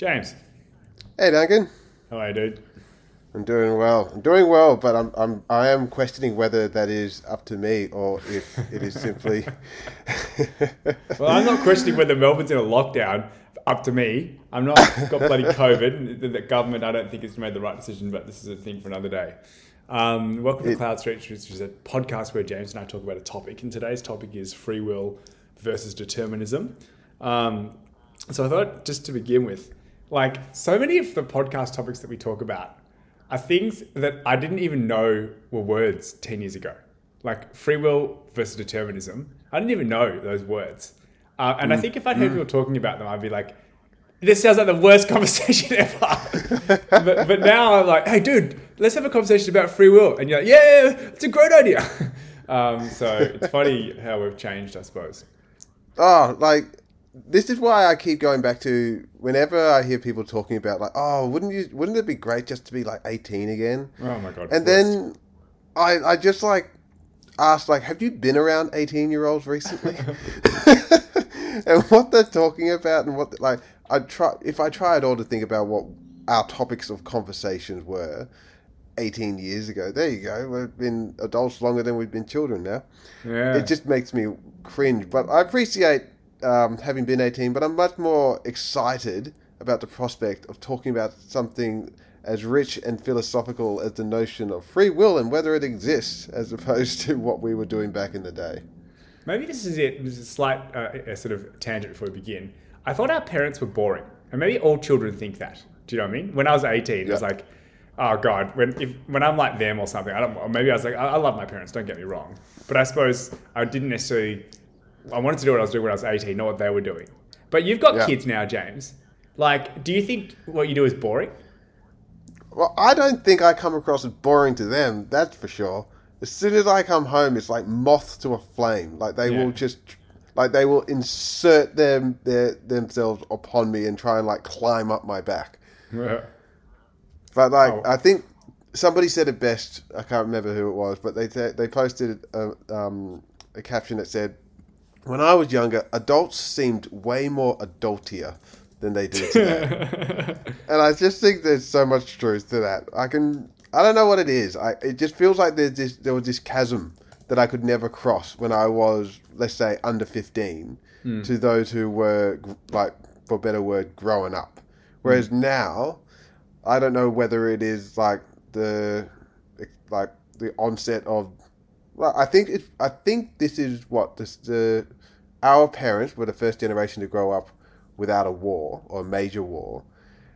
James, Hey Duncan, how are you, dude? I'm doing well. I'm doing well, but I'm I'm I am questioning whether that is up to me or if it is simply. Well, I'm not questioning whether Melbourne's in a lockdown. Up to me. I'm not got bloody COVID. The, the government, I don't think, has made the right decision, but this is a thing for another day. Um, welcome to It- Cloud Street, which is a podcast where James and I talk about a topic. And today's topic is free will versus determinism. Um, so I thought, just to begin with, like so many of the podcast topics that we talk about are things that I didn't even know were words 10 years ago. Like free will versus determinism. I didn't even know those words. Uh, and I think if I'd heard people talking about them, I'd be like, this sounds like the worst conversation ever. but, but now I'm like, hey, dude, let's have a conversation about free will. And you're like, yeah, it's a great idea. um, so it's funny how we've changed, I suppose. oh, like this is why I keep going back to whenever I hear people talking about like, oh, wouldn't you? Wouldn't it be great just to be like 18 again? Oh my God. And then I I just like asked like, have you been around 18 year olds recently? and what they're talking about and what like I try if I try at all to think about what our topics of conversations were 18 years ago. There you go. We've been adults longer than we've been children now. yeah. It just makes me cringe. But I appreciate um, having been 18, but I'm much more excited about the prospect of talking about something as rich and philosophical as the notion of free will and whether it exists, as opposed to what we were doing back in the day. Maybe this is it. This is a slight uh, a sort of tangent before we begin. I thought our parents were boring, and maybe all children think that. Do you know what I mean? When I was eighteen, it was like, oh god, when if when I'm like them or something, I don't. Or maybe I was like, I, I love my parents. Don't get me wrong, but I suppose I didn't necessarily. I wanted to do what I was doing when I was eighteen, not what they were doing. But you've got Yeah. kids now, James. Like, do you think what you do is boring? Well, I don't think I come across as boring to them, that's for sure. As soon as I come home, it's like moth to a flame. Like they Yeah. will just, like they will insert them their themselves upon me and try and like climb up my back. But like, Oh. I think somebody said it best. I can't remember who it was, but they they posted a, um, a caption that said, "When I was younger, adults seemed way more adultier than they do today." and I just think there's so much truth to that. I can, I don't know what it is. I it just feels like there's this there was this chasm that I could never cross when I was, let's say, under fifteen, hmm. to those who were like, for a better word, growing up. Whereas hmm. now, I don't know whether it is like the like the onset of. Well, I think it. I think this is what this, the our parents were the first generation to grow up without a war or a major war,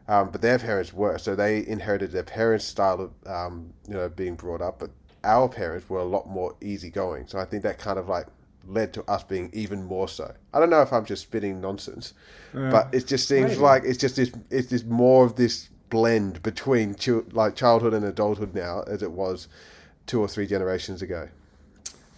um, but their parents were so they inherited their parents' style of um, you know being brought up. But our parents were a lot more easygoing, so I think that kind of like led to us being even more so. I don't know if I'm just spitting nonsense, but it just seems maybe. like it's just this it's this more of this blend between chil- like childhood and adulthood now as it was two or three generations ago.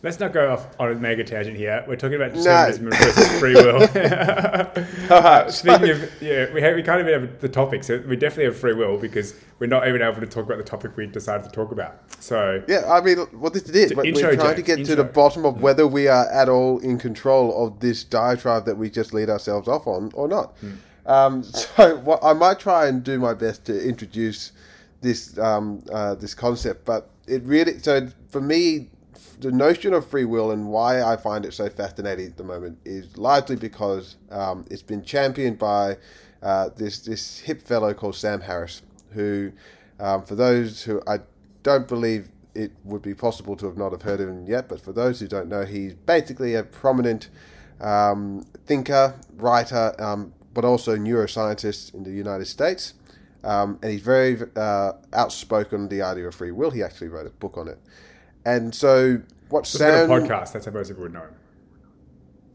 Let's not go off on a mega tangent here. We're talking about No. determinism versus free will. Speaking of, yeah, we, have, we can't even have the topic, so we definitely have free will because we're not even able to talk about the topic we decided to talk about. So, Yeah, I mean, what this is, but intro, we're trying to get to the bottom of whether we are at all in control of this diatribe that we just lead ourselves off on or not. Hmm. Um, so, what I might try and do my best to introduce this um, uh, this concept, but it really so for me, the notion of free will and why I find it so fascinating at the moment is largely because um, it's been championed by uh, this this hip fellow called Sam Harris, who, um, for those who I don't believe it would be possible to have not have heard of him yet, but for those who don't know, he's basically a prominent um, thinker, writer, um, but also neuroscientist in the United States. Um, and he's very uh, outspoken on the idea of free will. He actually wrote a book on it. And so, what just got a Sam. podcast. That's how most people would know.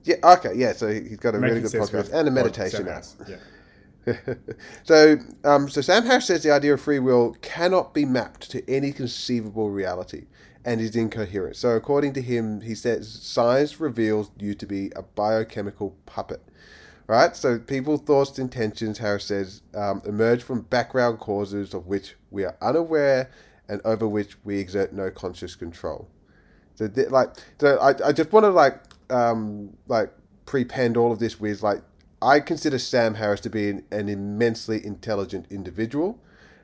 Yeah, okay, yeah, so he's got a Making really good podcast and a meditation app. Yeah. so, um, so Sam Harris says the idea of free will cannot be mapped to any conceivable reality and is incoherent. So, according to him, he says science reveals you to be a biochemical puppet. Right? So, people's thoughts, intentions, Harris says, um, emerge from background causes of which we are unaware and over which we exert no conscious control. So, like, so I, I just want to like, um, like, prepend all of this with like I consider Sam Harris to be an, an immensely intelligent individual.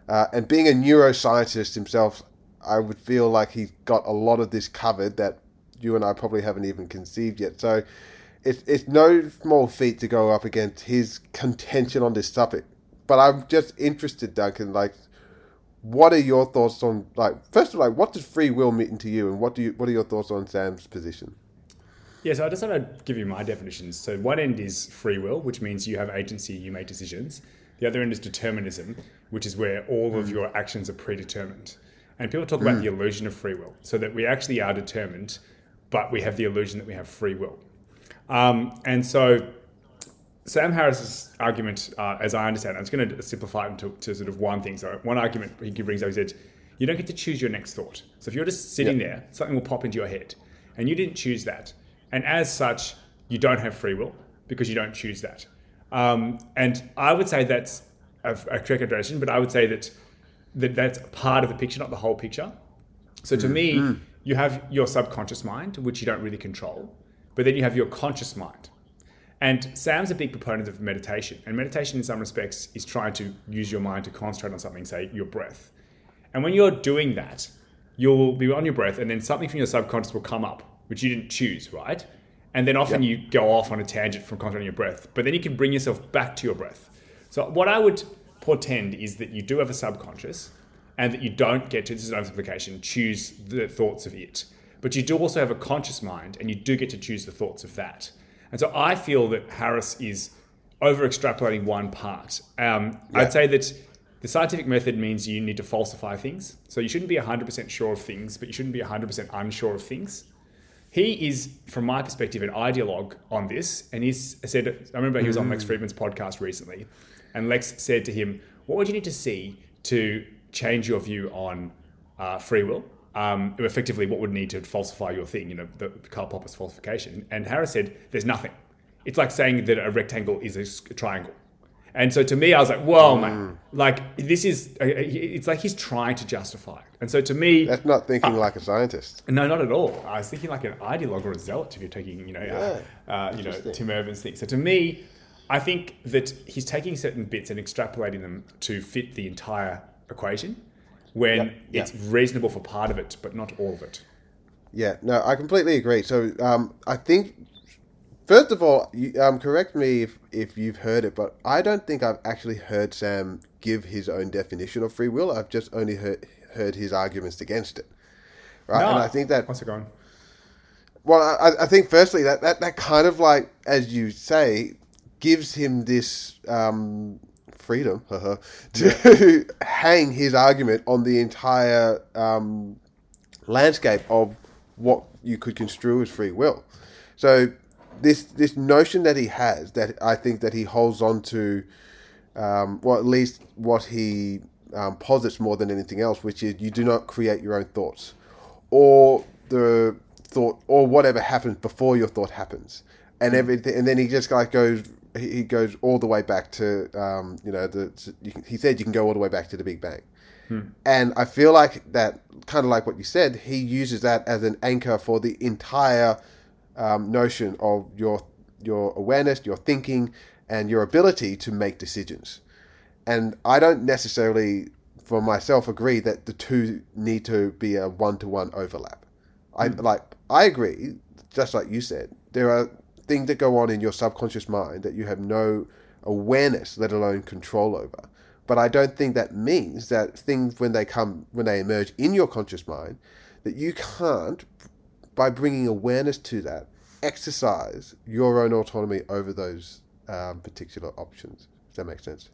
Uh, and being a neuroscientist himself, I would feel like he's got a lot of this covered that you and I probably haven't even conceived yet. So it's, it's no small feat to go up against his contention on this topic. But I'm just interested, Duncan, like, what are your thoughts on, like, first of all, like, what does free will mean to you, and what do you, what are your thoughts on Sam's position? Yeah, so I just want to give you my definitions. So one end is free will, which means you have agency, you make decisions. The other end is determinism, which is where all of your actions are predetermined. And people talk about the illusion of free will, so that we actually are determined, but we have the illusion that we have free will. Um, and so Sam Harris's argument, uh, as I understand it, I'm just going to simplify it into to sort of one thing. So one argument he brings up, he said, you don't get to choose your next thought. So if you're just sitting there, something will pop into your head, and you didn't choose that. And as such, you don't have free will because you don't choose that. Um, and I would say that's a, a correct interpretation, but I would say that, that that's part of the picture, not the whole picture. So to me, you have your subconscious mind, which you don't really control, but then you have your conscious mind. And Sam's a big proponent of meditation. And meditation, in some respects, is trying to use your mind to concentrate on something, say your breath. And when you're doing that, you'll be on your breath, and then something from your subconscious will come up, which you didn't choose, right? And then often you go off on a tangent from concentrating on your breath, but then you can bring yourself back to your breath. So, what I would portend is that you do have a subconscious, and that you don't get to this is an oversimplification, choose the thoughts of it. But you do also have a conscious mind, and you do get to choose the thoughts of that. And so I feel that Harris is over extrapolating one part. Um, Yeah. I'd say that the scientific method means you need to falsify things. So you shouldn't be 100% sure of things, but you shouldn't be 100% unsure of things. He is, from my perspective, an ideologue on this. And he said, I remember he was on Lex Fridman's podcast recently, and Lex said to him, What would you need to see to change your view on uh, free will? Um, effectively, what would need to falsify your thing, you know, the Karl Popper's falsification? And Harris said, There's nothing. It's like saying that a rectangle is a triangle. And so to me, I was like, whoa, man. Like, this is, uh, it's like he's trying to justify it. And so to me, That's not thinking like a scientist. no, not at all. I was thinking like an ideologue or a zealot if you're taking, you know, uh, uh, you know, Tim Urban's thing. So to me, I think that he's taking certain bits and extrapolating them to fit the entire equation when Yep, yep. it's reasonable for part of it, but not all of it. Yeah, no, I completely agree. So um, I think, first of all, you, um, correct me if, if you've heard it, but I don't think I've actually heard Sam give his own definition of free will. I've just only heard, heard his arguments against it. Right, and I think that What's it going? Well, I, I think firstly that, that that kind of like, as you say, gives him this um, freedom to hang his argument on the entire um, landscape of what you could construe as free will. So this this notion that he has that I think that he holds on to, um, well, at least what he um, posits more than anything else, which is you do not create your own thoughts, or the thought, or whatever happens before your thought happens, and everything, and then he just like goes. He goes all the way back to, um, you know, the. You can, he said you can go all the way back to the Big Bang, and I feel like that, kind of like what you said, he uses that as an anchor for the entire um, notion of your your awareness, your thinking, and your ability to make decisions. And I don't necessarily, for myself, agree that the two need to be a one to one overlap. I like I agree, just like you said, there are things that go on in your subconscious mind that you have no awareness, let alone control over. But I don't think that means that things when they come when they emerge in your conscious mind, that you can't by bringing awareness to that, exercise your own autonomy over those um, particular options. Does that make sense?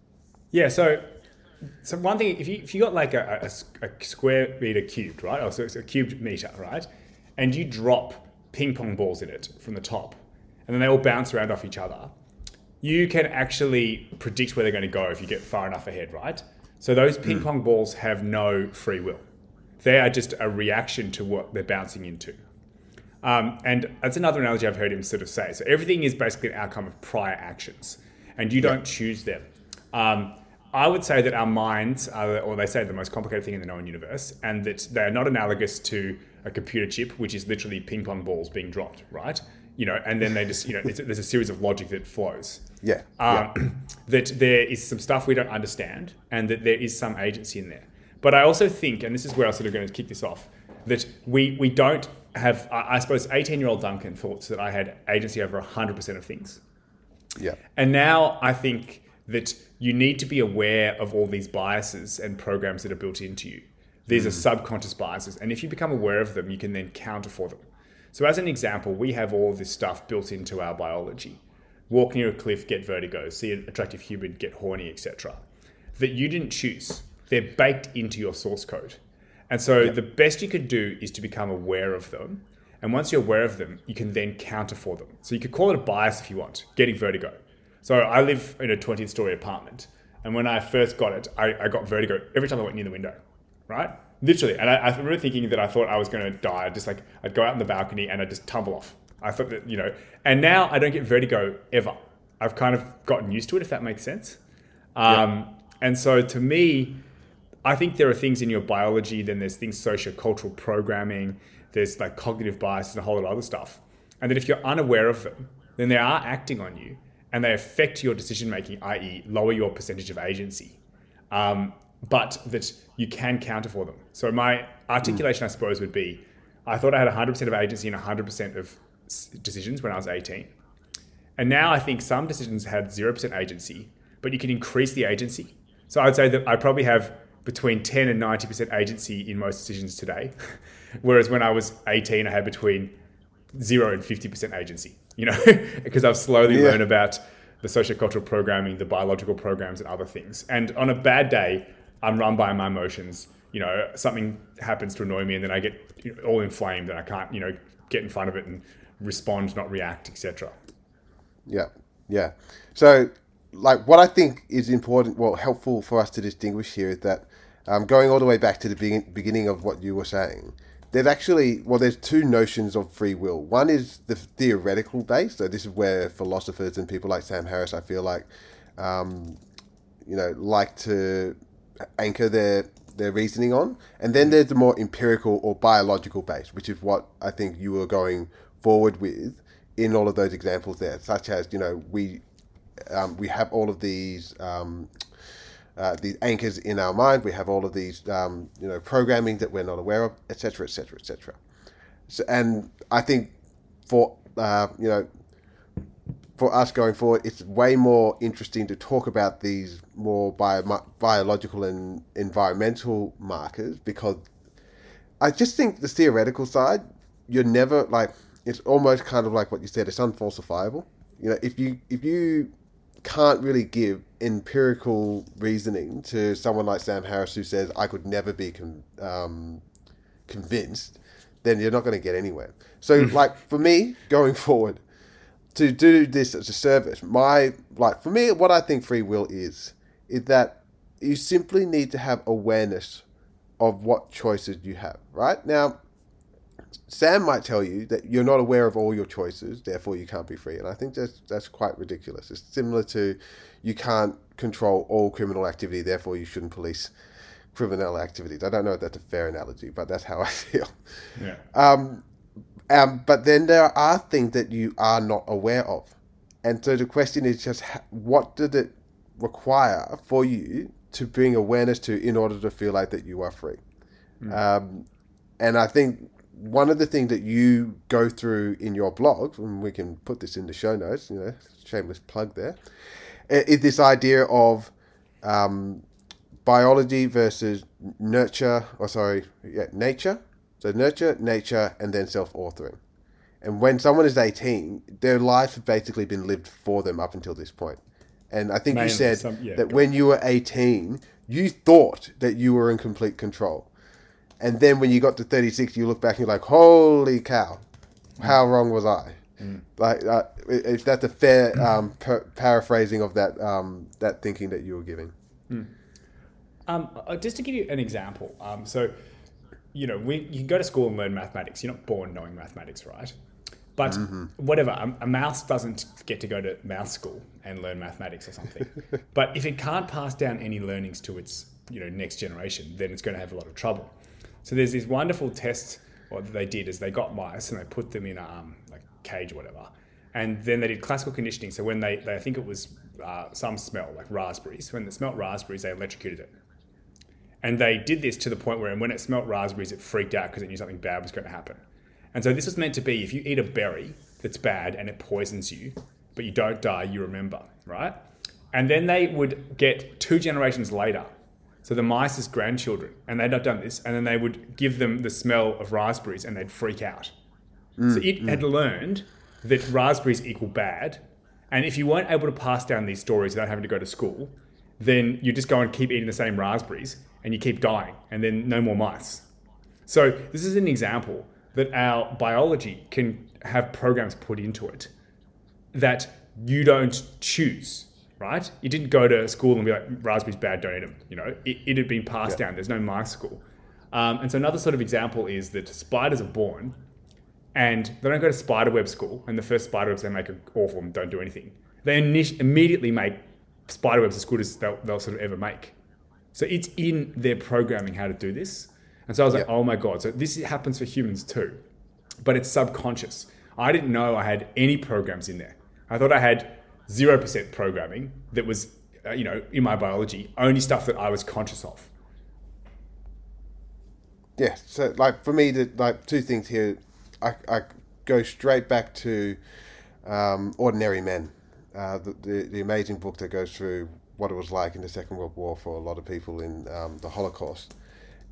Yeah, so so one thing, if you if you got like a, a a square meter cubed, right? Or so it's a cubed meter, right? And you drop ping pong balls in it from the top, and then they all bounce around off each other. You can actually predict where they're going to go if you get far enough ahead, right? So those ping pong balls have no free will. They are just a reaction to what they're bouncing into. Um, and that's another analogy I've heard him sort of say. So everything is basically an outcome of prior actions, and you don't choose them. Um, I would say that our minds are, or they say, the most complicated thing in the known universe, and that they are not analogous to a computer chip, which is literally ping pong balls being dropped, right? You know, and then they just, you know, it's, there's a series of logic that flows. Yeah. yeah. Um, that there is some stuff we don't understand and that there is some agency in there. But I also think, and this is where I'm sort of going to kick this off, that we, we don't have, I I suppose, 18 year old Duncan thought that I had agency over 100% of things. Yeah. And now I think that you need to be aware of all these biases and programs that are built into you. These are subconscious biases. And if you become aware of them, you can then counter for them. So, as an example, we have all this stuff built into our biology walk near a cliff, get vertigo, see an attractive human, get horny, etc. That you didn't choose. They're baked into your source code. And so the best you could do is to become aware of them. And once you're aware of them, you can then counter for them. So you could call it a bias if you want, getting vertigo. So I live in a 20th story apartment. And when I first got it, I, I got vertigo every time I went near the window, right? Literally. And I, I remember thinking that I thought I was going to die. I'd Just like I'd go out on the balcony and I'd just tumble off. I thought that, you know, and now I don't get vertigo ever. I've kind of gotten used to it, if that makes sense. Um, And so to me, I think there are things in your biology, then there's things sociocultural programming, there's like cognitive bias and a whole lot of other stuff. And that if you're unaware of them, then they are acting on you and they affect your decision making, i.e., lower your percentage of agency. Um, but that you can counter for them. So my articulation, I suppose, would be I thought I had 100% of agency and 100% of decisions when I was 18. And now I think some decisions had 0% agency, but you can increase the agency. So I'd say that I probably have between 10 and 90% agency in most decisions today. Whereas when I was 18, I had between 0 and 50% agency, you know, because I've slowly Yeah. learned about the sociocultural programming, the biological programs, and other things. And on a bad day, I'm run by my emotions. You know, something happens to annoy me, and then I get all inflamed, and I can't, you know, get in front of it and respond, not react, etc. Yeah, yeah. So, like, what I think is important, well, helpful for us to distinguish here is that um, going all the way back to the begin- beginning of what you were saying, there's actually, well, there's two notions of free will. One is the theoretical base. So, this is where philosophers and people like Sam Harris, I feel like, um, you know, like to anchor their their reasoning on. And then there's the more empirical or biological base, which is what I think you were going forward with in all of those examples there, such as you know we um, we have all of these. Um, uh, these anchors in our mind. We have all of these, um, you know, programming that we're not aware of, etc., etc., etc. So, and I think for uh, you know, for us going forward, it's way more interesting to talk about these more bio- biological and environmental markers because I just think the theoretical side, you're never like it's almost kind of like what you said. It's unfalsifiable. You know, if you if you can't really give empirical reasoning to someone like Sam Harris who says I could never be con- um, convinced, then you're not going to get anywhere. So, like for me going forward, to do this as a service, my like for me, what I think free will is is that you simply need to have awareness of what choices you have. Right now, Sam might tell you that you're not aware of all your choices, therefore you can't be free, and I think that's that's quite ridiculous. It's similar to you can't control all criminal activity, therefore you shouldn't police criminal activities. I don't know if that's a fair analogy, but that's how I feel. Yeah. Um, um, but then there are things that you are not aware of. And so the question is just what did it require for you to bring awareness to in order to feel like that you are free? Um, and I think one of the things that you go through in your blog, and we can put this in the show notes, you know, shameless plug there, is this idea of um, biology versus nurture, or sorry, yeah, nature. So nurture, nature, and then self-authoring. And when someone is 18, their life has basically been lived for them up until this point. And I think Mainly you said some- yeah, that when you were 18, you thought that you were in complete control. And then when you got to 36, you look back and you're like, holy cow, how wrong was I? Like, uh, if that's a fair um, per- paraphrasing of that um, that thinking that you were giving. Um, uh, just to give you an example, um, so you know, we you can go to school and learn mathematics. You're not born knowing mathematics, right? But whatever, a, a mouse doesn't get to go to mouse school and learn mathematics or something. but if it can't pass down any learnings to its you know next generation, then it's going to have a lot of trouble. So there's this wonderful test what they did is they got mice and they put them in a um, like cage or whatever. And then they did classical conditioning. So when they, they I think it was uh, some smell like raspberries. When they smelt raspberries, they electrocuted it. And they did this to the point where when it smelt raspberries, it freaked out because it knew something bad was going to happen. And so this was meant to be if you eat a berry that's bad and it poisons you, but you don't die, you remember, right? And then they would get two generations later, so the mice's grandchildren, and they'd not done this, and then they would give them the smell of raspberries and they'd freak out. so it had learned that raspberries equal bad, and if you weren't able to pass down these stories without having to go to school, then you just go and keep eating the same raspberries and you keep dying, and then no more mice. So this is an example that our biology can have programs put into it that you don't choose, right? You didn't go to school and be like, raspberries bad, don't eat them. You know, it, it had been passed down. There's no mice school. Um, and so another sort of example is that spiders are born and they don't go to spiderweb school and the first spiderwebs they make are awful and don't do anything. They init- immediately make spiderwebs as good as they'll, they'll sort of ever make. So it's in their programming how to do this. And so I was like, Yeah. oh my God. So this happens for humans too, but it's subconscious. I didn't know I had any programs in there. I thought I had 0% programming that was, uh, you know, in my biology, only stuff that I was conscious of. yeah so like for me the like two things here i, I go straight back to um, ordinary men uh, the, the, the amazing book that goes through what it was like in the second world war for a lot of people in um, the holocaust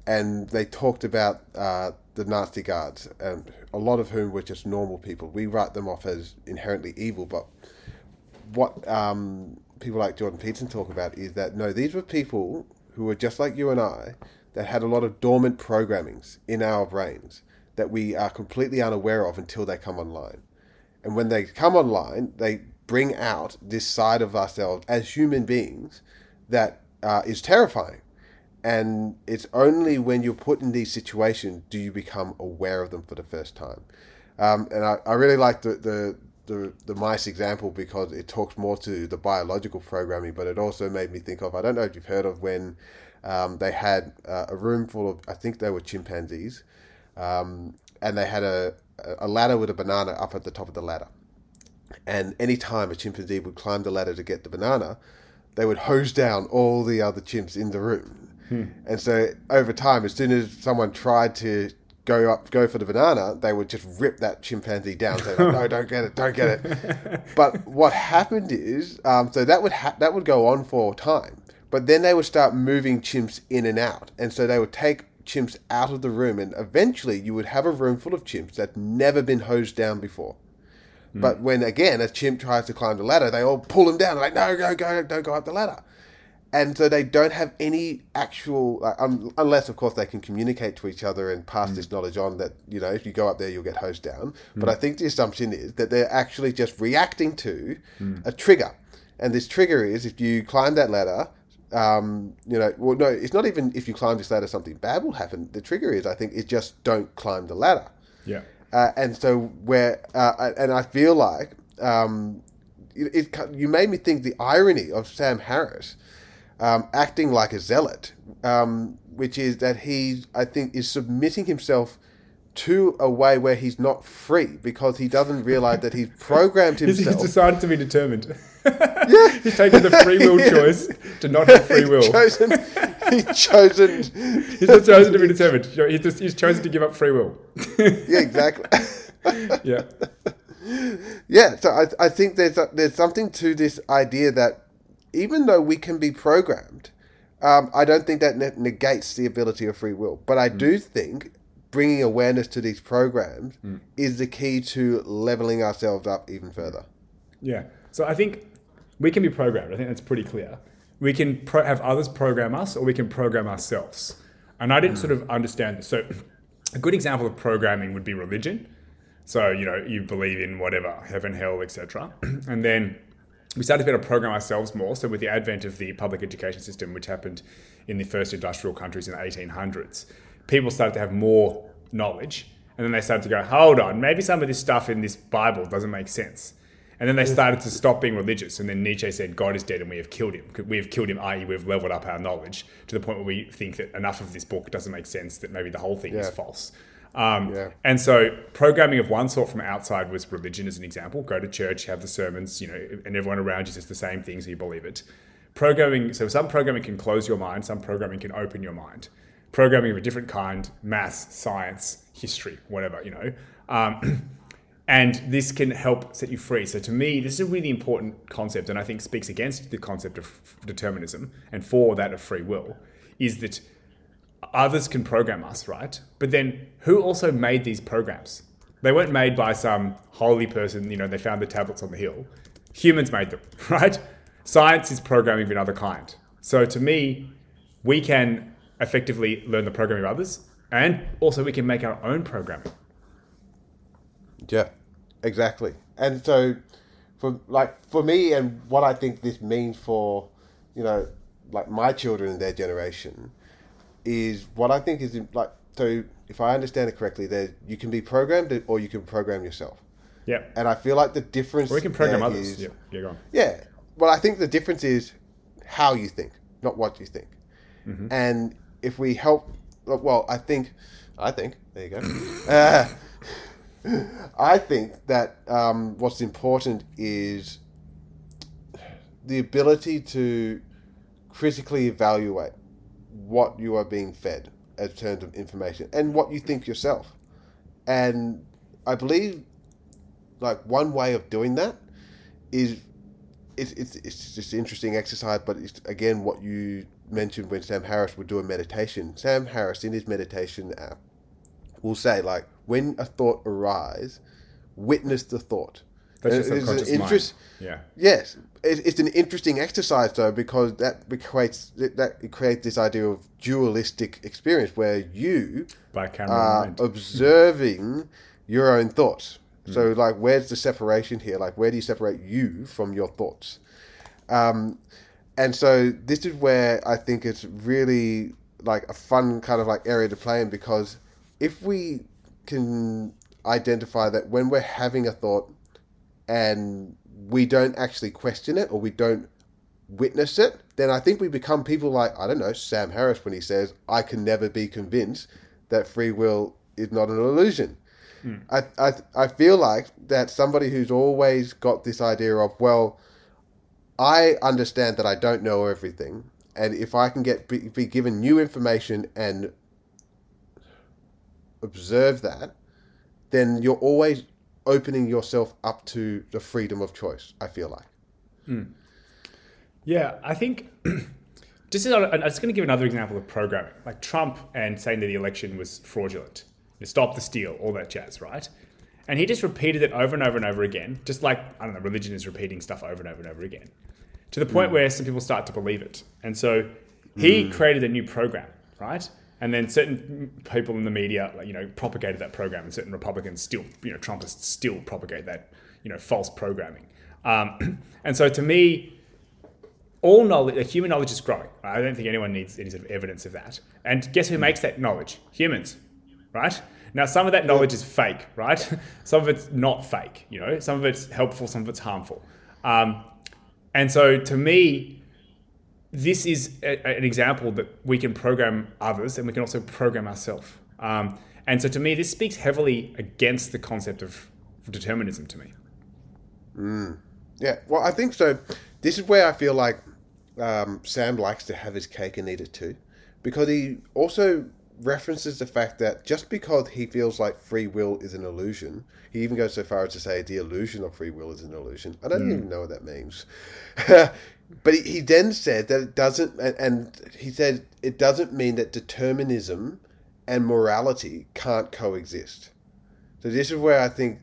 and they talked about uh, the nazi guards and a lot of whom were just normal people we write them off as inherently evil but what um, people like Jordan Peterson talk about is that no, these were people who were just like you and I that had a lot of dormant programmings in our brains that we are completely unaware of until they come online. And when they come online, they bring out this side of ourselves as human beings that uh, is terrifying. And it's only when you're put in these situations do you become aware of them for the first time. Um, and I, I really like the, the, the, the mice example because it talks more to the biological programming, but it also made me think of I don't know if you've heard of when um, they had uh, a room full of, I think they were chimpanzees, um, and they had a, a ladder with a banana up at the top of the ladder. And any time a chimpanzee would climb the ladder to get the banana, they would hose down all the other chimps in the room. And so over time, as soon as someone tried to go up, go for the banana, they would just rip that chimpanzee down. Say, like, no, don't get it, don't get it. but what happened is, um, so that would ha- that would go on for time. But then they would start moving chimps in and out, and so they would take chimps out of the room, and eventually you would have a room full of chimps that never been hosed down before. But when again a chimp tries to climb the ladder, they all pull him down. Like, no, go, go, don't go up the ladder. And so they don't have any actual, like, um, unless of course they can communicate to each other and pass this knowledge on. That you know, if you go up there, you'll get hosed down. But I think the assumption is that they're actually just reacting to a trigger, and this trigger is if you climb that ladder. Um, you know, well, no, it's not even if you climb this ladder, something bad will happen. The trigger is, I think, is just don't climb the ladder. Yeah. Uh, and so where uh, and I feel like um, it, it you made me think the irony of Sam Harris um, acting like a zealot, um, which is that he I think is submitting himself to a way where he's not free because he doesn't realize that he's programmed himself. he's decided to be determined. Yeah. He's taken the free will choice to not have free will. He's chosen. He's chosen. He's just chosen to be determined. He's, just, he's chosen to give up free will. Yeah, exactly. yeah. Yeah, so I, I think there's a, there's something to this idea that even though we can be programmed, um, I don't think that ne- negates the ability of free will. But I do think bringing awareness to these programs is the key to leveling ourselves up even further. Yeah. So I think we can be programmed. I think that's pretty clear. We can pro- have others program us, or we can program ourselves. And I didn't sort of understand this. So a good example of programming would be religion. So you know you believe in whatever heaven, hell, etc. and then we started to be able to program ourselves more. So with the advent of the public education system, which happened in the first industrial countries in the 1800s, people started to have more knowledge, and then they started to go, hold on, maybe some of this stuff in this Bible doesn't make sense. And then they started to stop being religious. And then Nietzsche said, God is dead and we have killed him. We have killed him, i.e., we've leveled up our knowledge to the point where we think that enough of this book doesn't make sense, that maybe the whole thing is false. Um, Yeah. And so, programming of one sort from outside was religion, as an example. Go to church, have the sermons, you know, and everyone around you says the same thing, so you believe it. Programming, so some programming can close your mind, some programming can open your mind. Programming of a different kind, maths, science, history, whatever, you know. Um, and this can help set you free. So to me, this is a really important concept, and I think speaks against the concept of determinism and for that of free will, is that others can program us, right? But then who also made these programs? They weren't made by some holy person, you know, they found the tablets on the hill. Humans made them, right? Science is programming of another kind. So to me, we can effectively learn the programming of others, and also we can make our own programming. Yeah, exactly. And so, for like for me, and what I think this means for, you know, like my children and their generation, is what I think is like. So, if I understand it correctly, there you can be programmed or you can program yourself. Yeah. And I feel like the difference. Or we can program others. is- Yeah, yeah, go on. yeah. Well, I think the difference is how you think, not what you think. And if we help, well, I think, I think, there you go. uh, I think that um, what's important is the ability to critically evaluate what you are being fed in terms of information and what you think yourself. And I believe, like, one way of doing that is it's, it's, it's just interesting exercise, but it's again what you mentioned when Sam Harris would do a meditation. Sam Harris, in his meditation app, will say, like, when a thought arises, witness the thought. That's your And it's an subconscious mind. Yeah. Yes, it, it's an interesting exercise though because that creates that creates this idea of dualistic experience where you By camera are mind. observing your own thoughts. So, like, where's the separation here? Like, where do you separate you from your thoughts? Um, and so, this is where I think it's really like a fun kind of like area to play in because if we can identify that when we're having a thought and we don't actually question it or we don't witness it, then I think we become people like, I don't know, Sam Harris when he says, I can never be convinced that free will is not an illusion. Hmm. I, I, I feel like that somebody who's always got this idea of, well, I understand that I don't know everything, and if I can get be, be given new information and observe that, then you're always opening yourself up to the freedom of choice. I feel like. Hmm. Yeah, I think just as, I'm just going to give another example of programming, like Trump and saying that the election was fraudulent, you stop the steal, all that jazz, right? And he just repeated it over and over and over again, just like I don't know, religion is repeating stuff over and over and over again, to the point hmm. where some people start to believe it. And so he hmm. created a new program, right? And then certain people in the media, you know, propagated that program, and certain Republicans still, you know, Trumpists still propagate that, you know, false programming. Um, and so to me, all knowledge, human knowledge is growing. I don't think anyone needs any sort of evidence of that. And guess who makes that knowledge? Humans, right? Now, some of that knowledge is fake, right? some of it's not fake. You know, some of it's helpful, some of it's harmful. Um, and so, to me, this is a, an example that we can program others, and we can also program ourselves. Um, and so, to me, this speaks heavily against the concept of determinism. To me, Yeah, well, I think so. This is where I feel like um, Sam likes to have his cake and eat it too, because he also references the fact that just because he feels like free will is an illusion, he even goes so far as to say the illusion of free will is an illusion. I don't even know what that means. but he, he then said that it doesn't, and, and he said it doesn't mean that determinism and morality can't coexist. So this is where I think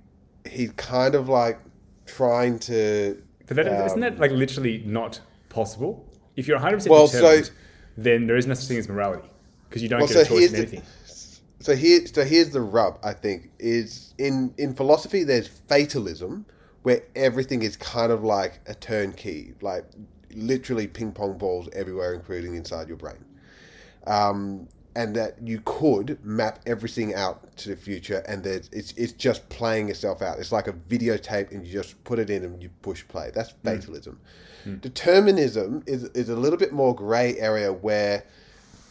he's kind of like trying to but that, isn't Um, that like literally not possible? If you're 100 percent Well, so- determined, then there is no such thing as morality because you don't Well, get a so choice here's in the- anything. So here, so here's the rub. I think is in in philosophy. There's fatalism, where everything is kind of like a turnkey, like literally ping pong balls everywhere, including inside your brain. Um, and that you could map everything out to the future, and there's it's it's just playing itself out. It's like a videotape, and you just put it in and you push play. That's fatalism. Determinism is is a little bit more grey area where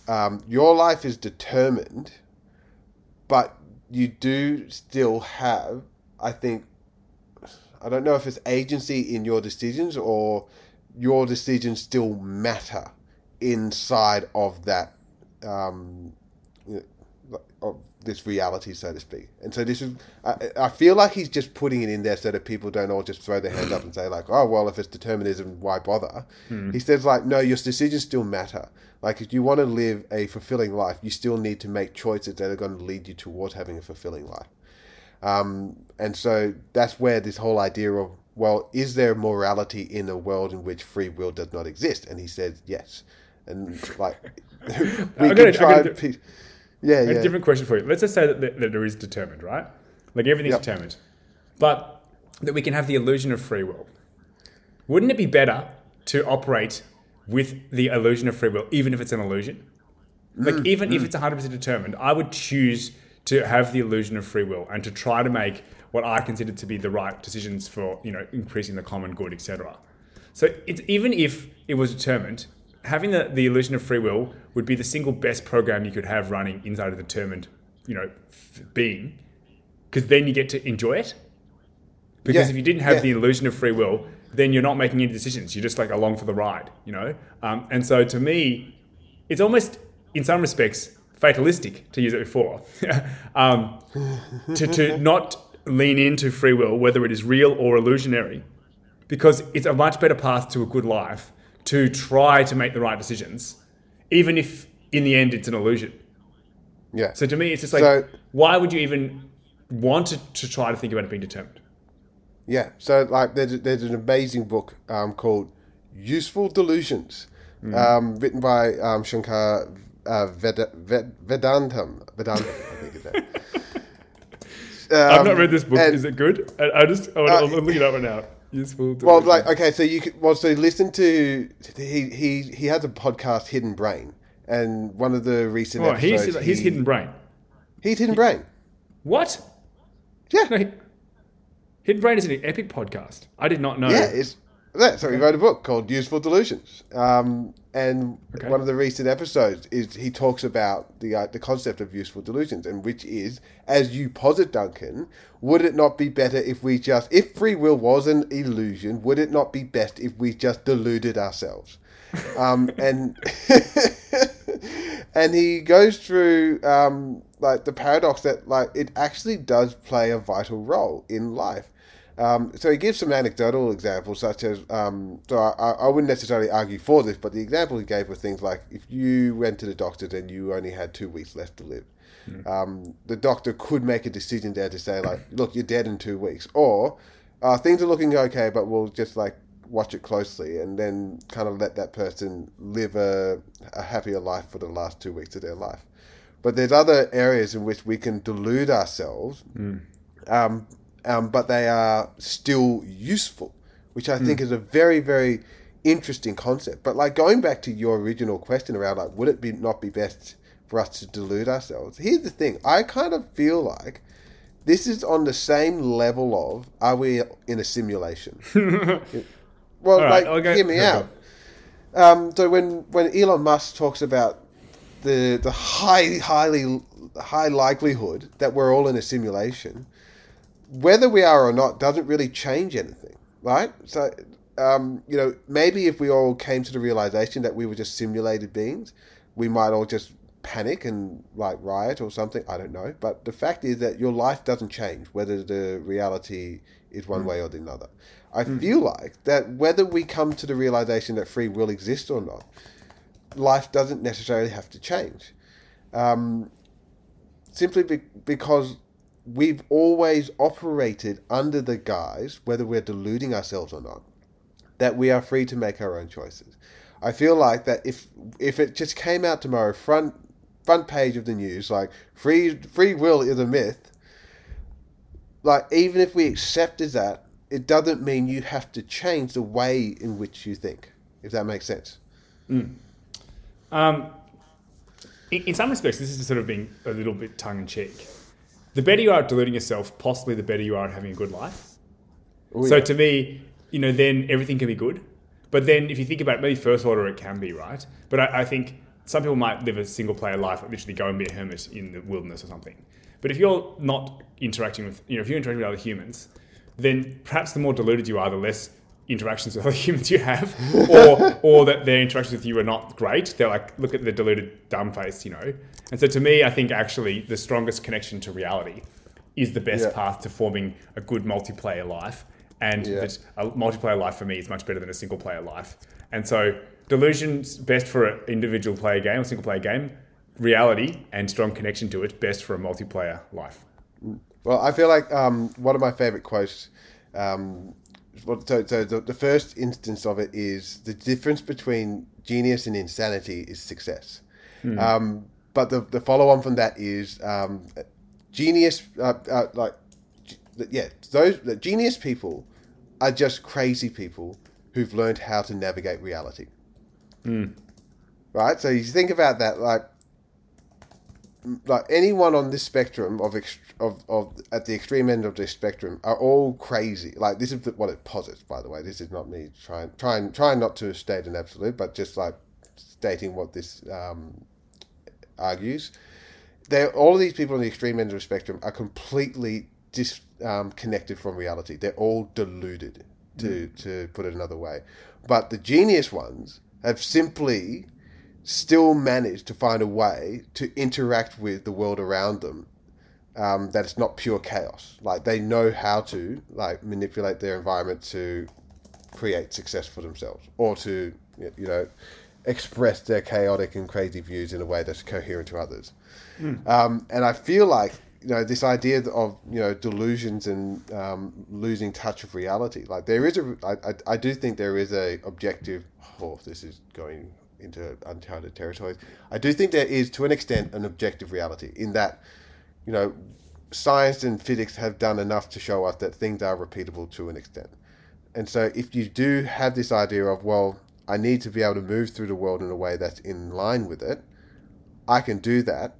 um, your life is determined, but you do still have, I think, I don't know if it's agency in your decisions or your decisions still matter inside of that um, of this reality, so to speak. And so this is, I, I feel like he's just putting it in there so that people don't all just throw their hands up and say like, oh well, if it's determinism, why bother? He says like, no, your decisions still matter. Like if you want to live a fulfilling life, you still need to make choices that are going to lead you towards having a fulfilling life. Um, and so that's where this whole idea of well, is there morality in a world in which free will does not exist? And he says yes. And like we can try and do- piece- yeah, A yeah, different question for you. Let's just say that, that, that there is determined, right? Like everything's Yep. determined, but that we can have the illusion of free will. Wouldn't it be better to operate with the illusion of free will, even if it's an illusion? Like Mm, even if it's 100% determined, I would choose to have the illusion of free will and to try to make what I consider to be the right decisions for, you know, increasing the common good, etc. So it's, even if it was determined, having the, the illusion of free will would be the single best program you could have running inside a determined, you know, f- being, because then you get to enjoy it. Because Yeah, if you didn't have yeah. the illusion of free will, then you're not making any decisions. You're just like along for the ride, you know. Um, and so to me, it's almost in some respects fatalistic to use it before, um, to, to not lean into free will, whether it is real or illusionary, because it's a much better path to a good life to try to make the right decisions, even if in the end it's an illusion. yeah. So to me, it's just like, So- why would you even want to, to try to think about it being determined? Yeah, so like there's, there's an amazing book um, called Useful Delusions, um, written by um, Shankar uh, Ved- Ved- Vedantam. Vedantam, I think is that. I've Um, not read this book. and- Is it good? I, I just, I, Uh, am looking it up right now. Useful. Well, like okay, so you could, well, so listen to he he he has a podcast, Hidden Brain, and one of the recent oh, episodes, he's, he's he- hidden brain. He's Hidden Brain. What? Yeah, No, he- hidden brain is an epic podcast. I did not know. Yeah, it's yeah, so he wrote a book called Useful Delusions, um, and Okay. one of the recent episodes is he talks about the uh, the concept of useful delusions, and which is, as you posit, Duncan, would it not be better if we just, if free will was an illusion, would it not be best if we just deluded ourselves? Um, and and he goes through um, like the paradox that like it actually does play a vital role in life. Um, so he gives some anecdotal examples, such as um, so I, I wouldn't necessarily argue for this, but the example he gave were things like if you went to the doctor and you only had two weeks left to live, um, the doctor could make a decision there to say like, look, you're dead in two weeks, or uh, things are looking okay, but we'll just like watch it closely and then kind of let that person live a, a happier life for the last two weeks of their life. But there's other areas in which we can delude ourselves, um, um, but they are still useful, which I think is a very, very interesting concept. But like going back to your original question around like, would it be not be best for us to delude ourselves? Here's the thing: I kind of feel like this is on the same level of are we in a simulation? well, right, like I'll hear me out. Um, so when when Elon Musk talks about the the high highly high likelihood that we're all in a simulation, whether we are or not doesn't really change anything, right? So um, you know maybe if we all came to the realization that we were just simulated beings, we might all just panic and like riot or something. I don't know, but the fact is that your life doesn't change whether the reality is one way or the other. I feel like that whether we come to the realization that free will exists or not, life doesn't necessarily have to change. Um, simply be- because we've always operated under the guise, whether we're deluding ourselves or not, that we are free to make our own choices. I feel like that if if it just came out tomorrow, front front page of the news, like free free will is a myth. Like even if we accepted that, it doesn't mean you have to change the way in which you think. If that makes sense. Um, in, in some respects, this is sort of being a little bit tongue in cheek. The better you are at deluding yourself, possibly the better you are at having a good life. Oh, so yeah. to me, you know, then everything can be good. But then if you think about it, maybe first order it can be, right? But I, I think some people might live a single player life, like literally go and be a hermit in the wilderness or something. But if you're not interacting with, you know, if you're interacting with other humans, then perhaps the more deluded you are, the less interactions with other humans you have, or or that their interactions with you are not great. They're like, look at the deluded dumb face, you know. And so to me, I think actually the strongest connection to reality is the best Yeah. path to forming a good multiplayer life. And Yeah. that a multiplayer life for me is much better than a single player life. And so delusion's best for an individual player game or single player game. Reality and strong connection to it best for a multiplayer life. Well, I feel like um, one of my favorite quotes. Um, so, so the, the first instance of it is the difference between genius and insanity is success. Um, but the, the follow on from that is um, genius, uh, uh, like, yeah, those the genius people are just crazy people who've learned how to navigate reality. Right? So you think about that, like, like anyone on this spectrum of, ext- of of at the extreme end of this spectrum are all crazy. Like this is the, what it posits, by the way. This is not me trying trying trying not to state an absolute, but just like stating what this um, argues. They're all of these people on the extreme end of the spectrum are completely disconnected from reality. They're all deluded, to to put it another way. But the genius ones have simply still manage to find a way to interact with the world around them um, that it's not pure chaos. Like they know how to like manipulate their environment to create success for themselves or to you know express their chaotic and crazy views in a way that's coherent to others. Um, and i feel like you know this idea of you know delusions and um, losing touch of reality like there is a I, I, I do think there is a objective oh this is going into uncharted territories i do think there is to an extent an objective reality in that you know science and physics have done enough to show us that things are repeatable to an extent and so if you do have this idea of well i need to be able to move through the world in a way that's in line with it i can do that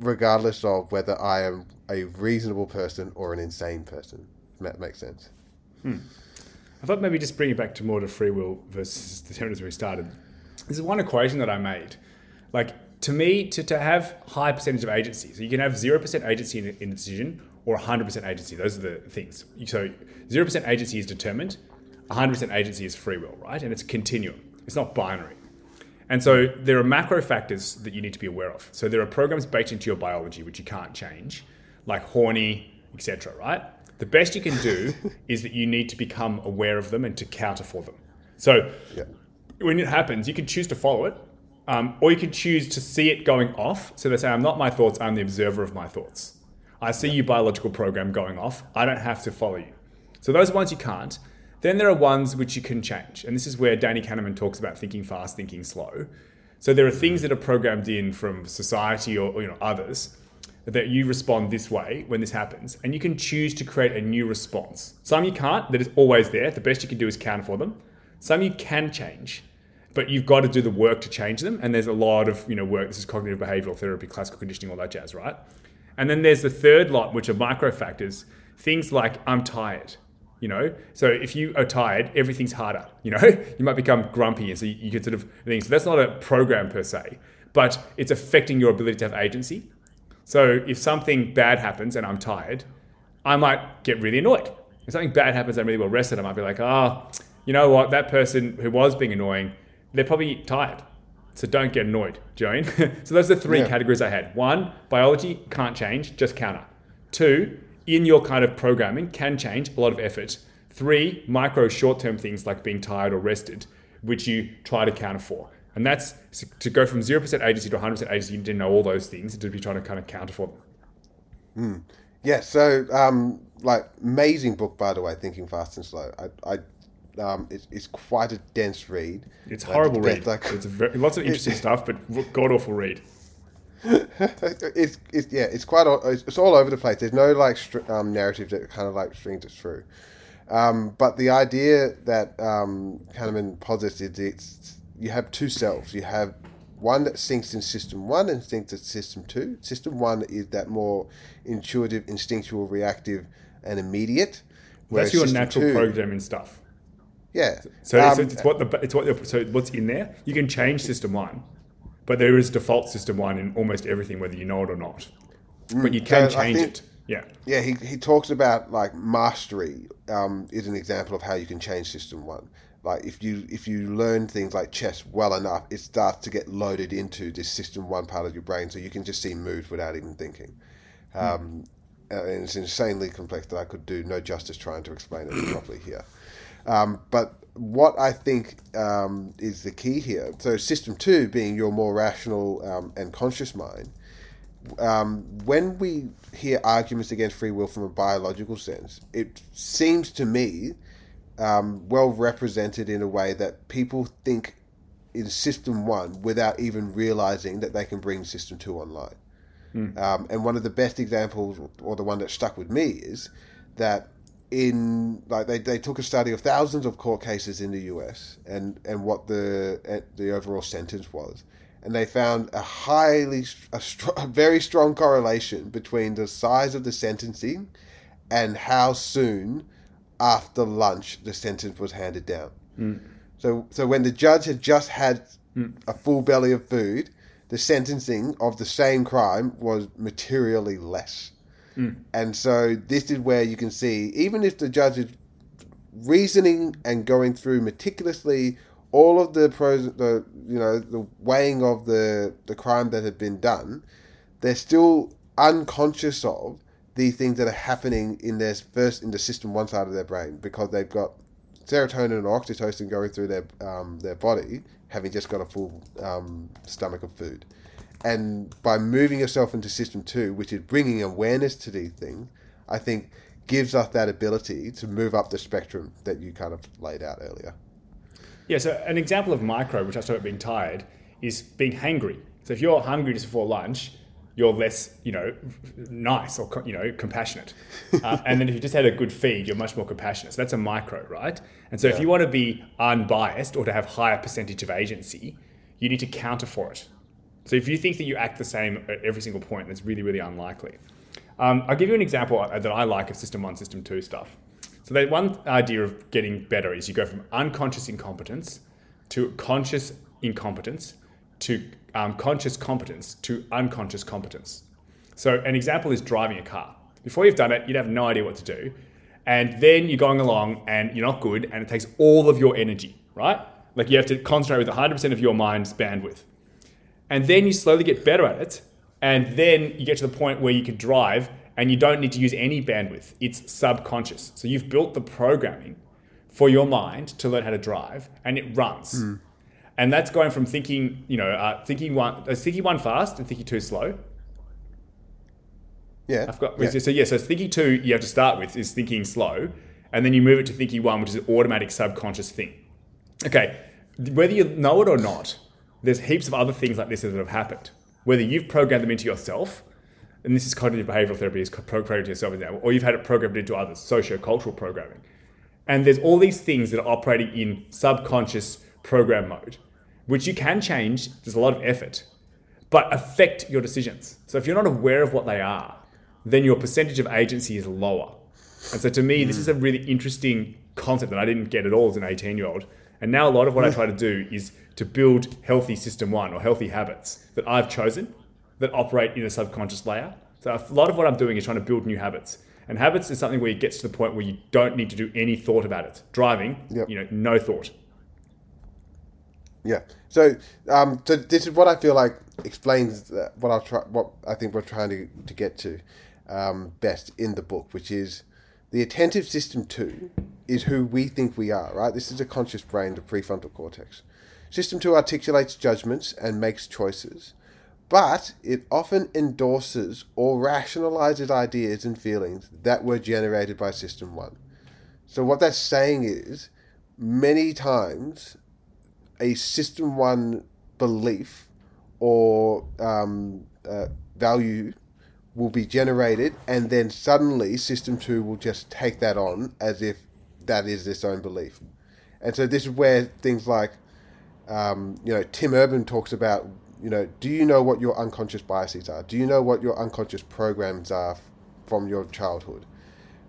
regardless of whether I am a reasonable person or an insane person. That makes sense. Hmm. I thought maybe just bring it back to more to free will versus determinism we started. This is one equation that I made. Like to me, to, to have high percentage of agency, so you can have zero percent agency in, in a decision or hundred percent agency. Those are the things. So zero percent agency is determined, hundred percent agency is free will, right? And it's a continuum. It's not binary. And so there are macro factors that you need to be aware of. So there are programs baked into your biology which you can't change, like horny, etc. Right? The best you can do is that you need to become aware of them and to counter for them. So Yeah. When it happens, you can choose to follow it, um, or you can choose to see it going off. So they say, "I'm not my thoughts; I'm the observer of my thoughts." I see your biological program going off. I don't have to follow you. So those ones you can't. Then there are ones which you can change, and this is where Danny Kahneman talks about thinking fast, thinking slow. So there are things that are programmed in from society or, or, you know others that you respond this way when this happens, and you can choose to create a new response. Some you can't; that is always there. The best you can do is counter for them. Some you can change, but you've got to do the work to change them. And there's a lot of you know work. This is cognitive behavioral therapy, classical conditioning, all that jazz, right? And then there's the third lot, which are micro factors. Things like I'm tired. You know, so if you are tired, everything's harder. You know, you might become grumpy, and so you, could sort of things. So that's not a program per se, but it's affecting your ability to have agency. So if something bad happens and I'm tired, I might get really annoyed. If something bad happens, I'm really well rested. I might be like, ah, you know what? That person who was being annoying, they're probably tired. So don't get annoyed. Do you know what I mean? so those are the three Yeah. categories I had. One, biology can't change, just counter. Two, in your kind of programming can change, a lot of effort. Three, micro short-term things like being tired or rested, which you try to counter for. And that's to go from 0% agency to 100% agency, you need to know all those things and to be trying to kind of counter for them. Yeah. So, um, like, amazing book, by the way. Thinking Fast and Slow. I, I um, it's, it's quite a dense read. It's Like, horrible read. Like, it's very, lots of interesting stuff, but god awful read. it's, it's yeah, it's quite all, it's, it's all over the place. There's no like str- um, narrative that kind of like strings it through. Um, but the idea that um, Kahneman posits is it's you have two selves. You have one that sinks in system one and sinks in system two. System one is that more intuitive, instinctual, reactive, and immediate. That's your natural two- programming stuff. Yeah. So it's, Um, it's what the it's what the, so what's in there. You can change system one, but there is default system one in almost everything, whether you know it or not. but you can So change think- it. Yeah. Yeah, he, he talks about like mastery um, is an example of how you can change system one. Like if you if you learn things like chess well enough, it starts to get loaded into this system one part of your brain, so you can just see moves without even thinking. Um, and it's insanely complex that I could do no justice trying to explain it properly here. Um, but what I think um, is the key here, so system two being your more rational um, and conscious mind, um, when we hear arguments against free will from a biological sense, it seems to me um, well represented in a way that people think in system one without even realizing that they can bring system two online. Um, and one of the best examples, or the one that stuck with me, is that in like they, they took a study of thousands of court cases in the US and and what the eh, the overall sentence was, and they found a highly a, str- a very strong correlation between the size of the sentencing and how soon after lunch the sentence was handed down. So so when the judge had just had a full belly of food, the sentencing of the same crime was materially less. And so this is where you can see, even if the judge is reasoning and going through meticulously all of the pros, the you know the weighing of the the crime that had been done, they're still unconscious of the things that are happening in their first in the system one side of their brain because they've got serotonin and oxytocin going through their um, their body, having just got a full um, stomach of food. And by moving yourself into system two, which is bringing awareness to these things, I think gives us that ability to move up the spectrum that you kind of laid out earlier. Yeah, so an example of micro, which I talked about being tired, is being hangry. So if you're hungry just before lunch, you're less, you know, nice or you know compassionate. Uh, and then if you just had a good feed, you're much more compassionate. So that's a micro, right? And so if you want to be unbiased or to have higher percentage of agency, you need to counter for it. So if you think that you act the same at every single point, that's really, really unlikely. Um, I'll give you an example that I like of System One, System Two stuff. So the one idea of getting better is you go from unconscious incompetence to conscious incompetence to um, conscious competence to unconscious competence. So an example is driving a car. Before you've done it, you'd have no idea what to do. And then you're going along and you're not good and it takes all of your energy, right? Like you have to concentrate with 100% of your mind's bandwidth. And then you slowly get better at it. And then you get to the point where you can drive and you don't need to use any bandwidth. It's subconscious. So you've built the programming for your mind to learn how to drive and it runs. And that's going from thinking, you know, uh, thinking one, uh, thinking one fast and thinking two slow. Yeah. I've got yeah. so yeah. So thinking two, you have to start with is thinking slow, and then you move it to thinking one, which is an automatic subconscious thing. Okay, whether you know it or not, there's heaps of other things like this that have happened. Whether you've programmed them into yourself, and this is cognitive behavioral therapy, is programmed into yourself or you've had it programmed into others, socio-cultural programming. And there's all these things that are operating in subconscious program mode, which you can change. There's a lot of effort, but affect your decisions. So if you're not aware of what they are, then your percentage of agency is lower. And so to me, this is a really interesting concept that I didn't get at all as an 18 year old. And now a lot of what I mm. try to do is to build healthy system one or healthy habits that I've chosen that operate in a subconscious layer. So a lot of what I'm doing is trying to build new habits. And habits is something where it gets to the point where you don't need to do any thought about it. Driving, Yep. you know, no thought. Yeah. So, um, so this is what I feel like explains uh, what I'll try, what I think we're trying to, to get to um, best in the book, which is the attentive system two is who we think we are. Right. This is a conscious brain, the prefrontal cortex. System two articulates judgments and makes choices, but it often endorses or rationalizes ideas and feelings that were generated by system one. So what that's saying is, many times a system one belief or um, uh, value will be generated, and then suddenly system two will just take that on as if that is its own belief. And so this is where things like, um, you know, Tim Urban talks about, you know, do you know what your unconscious biases are? Do you know what your unconscious programs are f- from your childhood?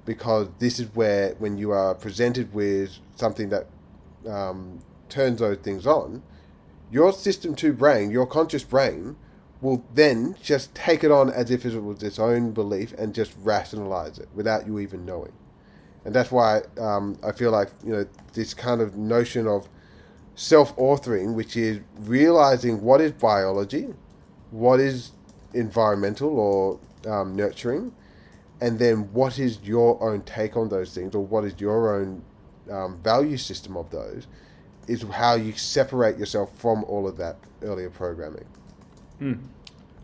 Because this is where, when you are presented with something that um, turns those things on, your system two brain, your conscious brain, will then just take it on as if it was its own belief and just rationalize it without you even knowing. And that's why um, I feel like you know this kind of notion of self-authoring, which is realizing what is biology, what is environmental or um, nurturing, and then what is your own take on those things, or what is your own um, value system of those, is how you separate yourself from all of that earlier programming.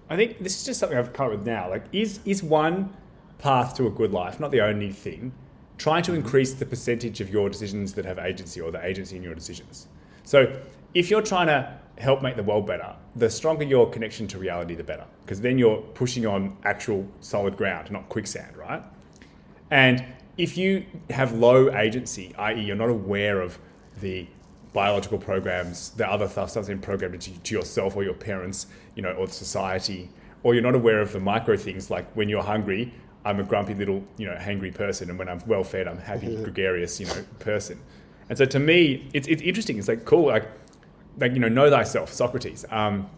I think this is just something I've come with now. Like, is is one path to a good life, not the only thing, trying to increase the percentage of your decisions that have agency or the agency in your decisions. So, if you're trying to help make the world better, the stronger your connection to reality, the better, because then you're pushing on actual solid ground, not quicksand, right? And if you have low agency, i.e., you're not aware of the biological programs, the other stuff that's been programmed into to yourself or your parents, you know, or society, or you're not aware of the micro things like when you're hungry, I'm a grumpy little, you know, hangry person, and when I'm well fed, I'm a happy, gregarious, you know, person. And so to me, it's, it's interesting. It's like cool, like like you know, know thyself, Socrates. Um,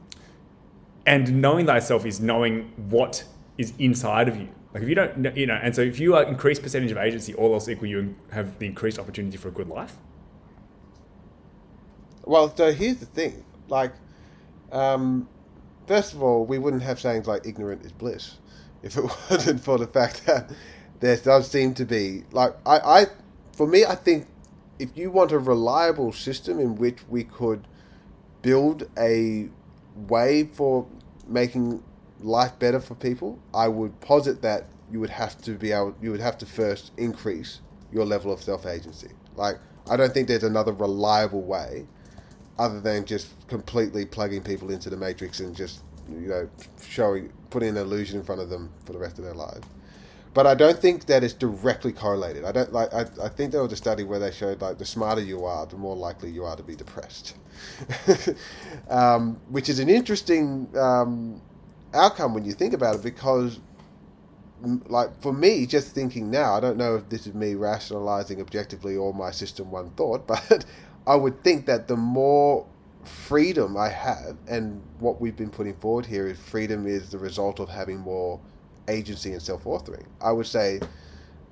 and knowing thyself is knowing what is inside of you. Like if you don't, you know, and so if you are increased percentage of agency, all else equal, you have the increased opportunity for a good life. Well, so here's the thing. Like, um, first of all, we wouldn't have sayings like "ignorant is bliss" if it wasn't for the fact that there does seem to be like I, I, for me, I think if you want a reliable system in which we could build a way for making life better for people, I would posit that you would have to be able, you would have to first increase your level of self agency. Like, I don't think there's another reliable way other than just completely plugging people into the matrix and just you know showing putting an illusion in front of them for the rest of their lives. But I don't think that it's directly correlated. I don't like. I, I think there was a study where they showed like the smarter you are, the more likely you are to be depressed, um, which is an interesting um, outcome when you think about it because like for me just thinking now i don't know if this is me rationalizing objectively or my system one thought but i would think that the more freedom i have and what we've been putting forward here is freedom is the result of having more agency and self-authoring i would say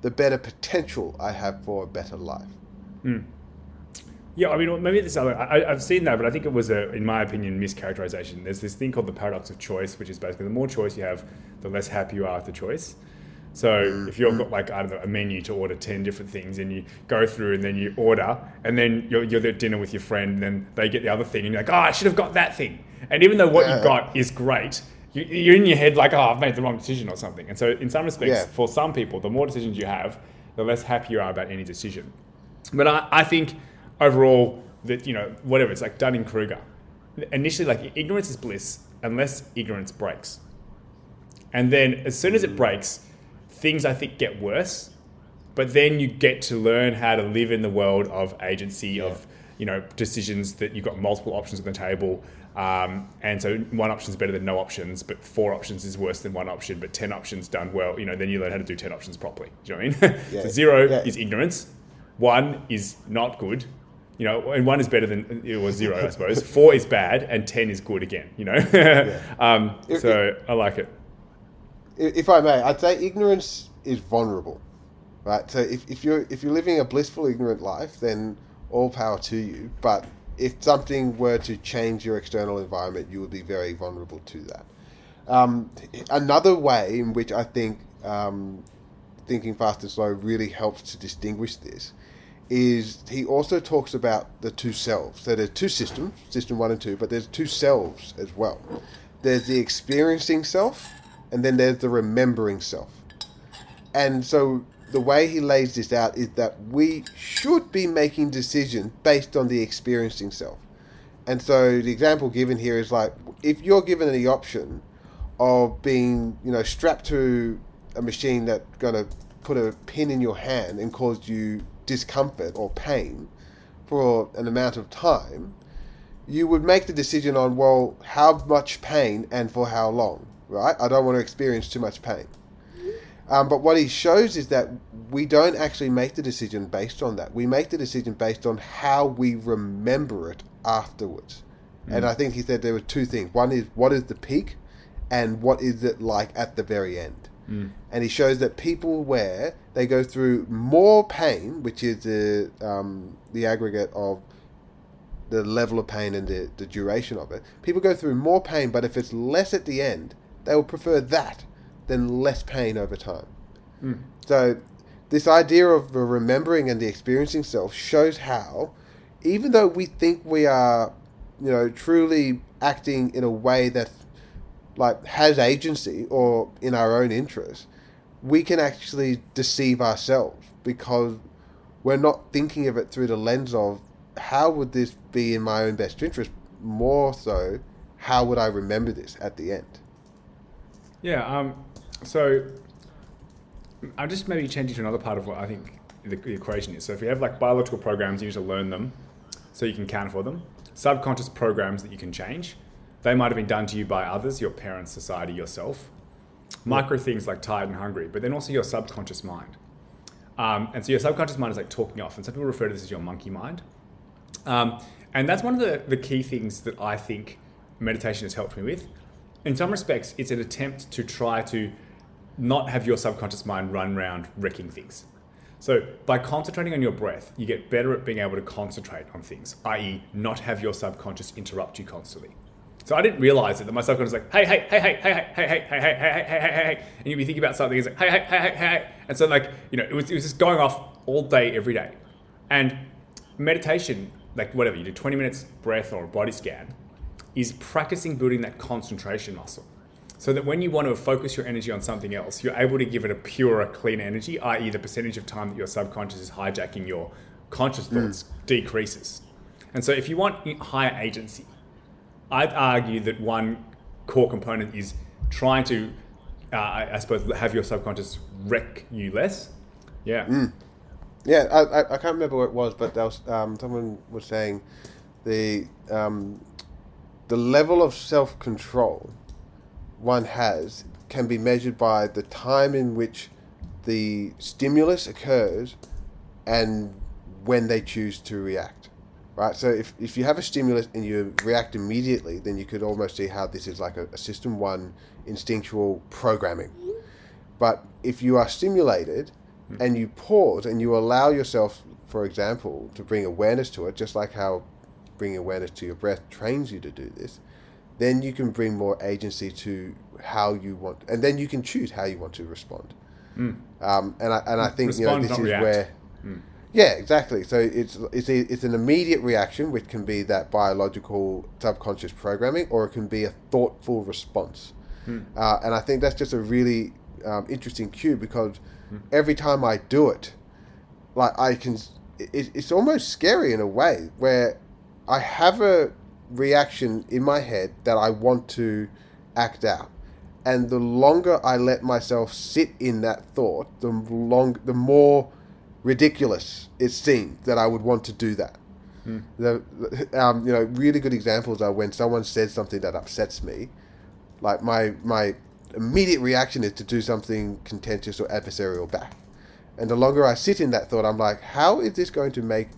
the better potential i have for a better life hmm. Yeah, I mean, maybe this other. I, I've seen that, but I think it was a, in my opinion, mischaracterization. There's this thing called the paradox of choice, which is basically the more choice you have, the less happy you are with the choice. So if you've got like I don't know a menu to order ten different things, and you go through and then you order, and then you're, you're at dinner with your friend, and then they get the other thing, and you're like, oh, I should have got that thing. And even though what Yeah. you got is great, you're in your head like, oh, I've made the wrong decision or something. And so in some respects, Yeah. for some people, the more decisions you have, the less happy you are about any decision. But I, I think overall that you know whatever it's like Dunning Kruger. Initially, like ignorance is bliss unless ignorance breaks, and then as soon as it breaks, things I think get worse. But then you get to learn how to live in the world of agency of you know decisions that you've got multiple options on the table. Um, and so one option is better than no options, but four options is worse than one option. But ten options done well, you know, then you learn how to do ten options properly. Do you know what I mean? Yeah. so zero Yeah. is ignorance, one is not good, you know, and one is better than it was zero, I suppose. Four is bad, and ten is good again. You know, um, If- so I like it. If I may, I'd say ignorance is vulnerable, right? So if, if you're if you're living a blissful ignorant life, then all power to you. But if something were to change your external environment, you would be very vulnerable to that. Um, another way in which I think um, thinking fast and slow really helps to distinguish this is he also talks about the two selves. So there's two systems, system one and two, but there's two selves as well. There's the experiencing self, and then there's the remembering self. And so the way he lays this out is that we should be making decisions based on the experiencing self. And so the example given here is like if you're given the option of being, you know, strapped to a machine that's going to put a pin in your hand and cause you discomfort or pain for an amount of time, you would make the decision on, well, how much pain and for how long, right? I don't want to experience too much pain. Um, but what he shows is that we don't actually make the decision based on that. We make the decision based on how we remember it afterwards. And I think he said there were two things. One is what is the peak, and what is it like at the very end. And he shows that people where they go through more pain, which is the um, the aggregate of the level of pain and the, the duration of it. People go through more pain, but if it's less at the end, they will prefer that than less pain over time. So, this idea of the remembering and the experiencing self shows how, even though we think we are, you know, truly acting in a way that like has agency or in our own interest, we can actually deceive ourselves because we're not thinking of it through the lens of how would this be in my own best interest, more so, how would I remember this at the end? Yeah. Um, so I'll just maybe change it to another part of what I think the, the equation is. So if you have like biological programs, you need to learn them so you can count for them. Subconscious programs that you can change. They might have been done to you by others, your parents, society, yourself. Micro things like tired and hungry, but then also your subconscious mind. Um, and so your subconscious mind is like talking off, and some people refer to this as your monkey mind. Um, and that's one of the, the key things that I think meditation has helped me with. In some respects, it's an attempt to try to not have your subconscious mind run around wrecking things. So by concentrating on your breath, you get better at being able to concentrate on things, i.e., not have your subconscious interrupt you constantly. So I didn't realize it that my subconscious was like, hey, hey, hey, hey, hey, hey, hey, hey, hey, hey, hey, hey, hey, hey, and you'd be thinking about something, it's like, hey, hey, hey, hey, hey, and so like, you know, it was it was just going off all day, every day, and meditation, like whatever you do, 20 minutes breath or a body scan, is practicing building that concentration muscle. So that when you want to focus your energy on something else, you're able to give it a purer, clean energy, i.e., the percentage of time that your subconscious is hijacking your conscious thoughts decreases. And so, if you want higher agency, I'd argue that one core component is trying to, uh, I suppose, have your subconscious wreck you less. Yeah. Yeah, I, I, can't remember what it was, but there was, um, someone was saying the um, the level of self control one has can be measured by the time in which the stimulus occurs and when they choose to react. Right, so if, if you have a stimulus and you react immediately, then you could almost see how this is like a, a system one instinctual programming. But if you are stimulated hmm. and you pause and you allow yourself, for example, to bring awareness to it, just like how bringing awareness to your breath trains you to do this, then you can bring more agency to how you want, and then you can choose how you want to respond. Um, and I and I think you know this is react. where. Yeah, exactly. So it's it's a, it's an immediate reaction, which can be that biological subconscious programming, or it can be a thoughtful response. Uh, and I think that's just a really um, interesting cue because every time I do it, like I can, it, it's almost scary in a way where I have a reaction in my head that I want to act out, and the longer I let myself sit in that thought, the long, the more ridiculous it seems that I would want to do that. The, um, you know, really good examples are when someone says something that upsets me, like my my immediate reaction is to do something contentious or adversarial back. And the longer I sit in that thought, I'm like, how is this going to make,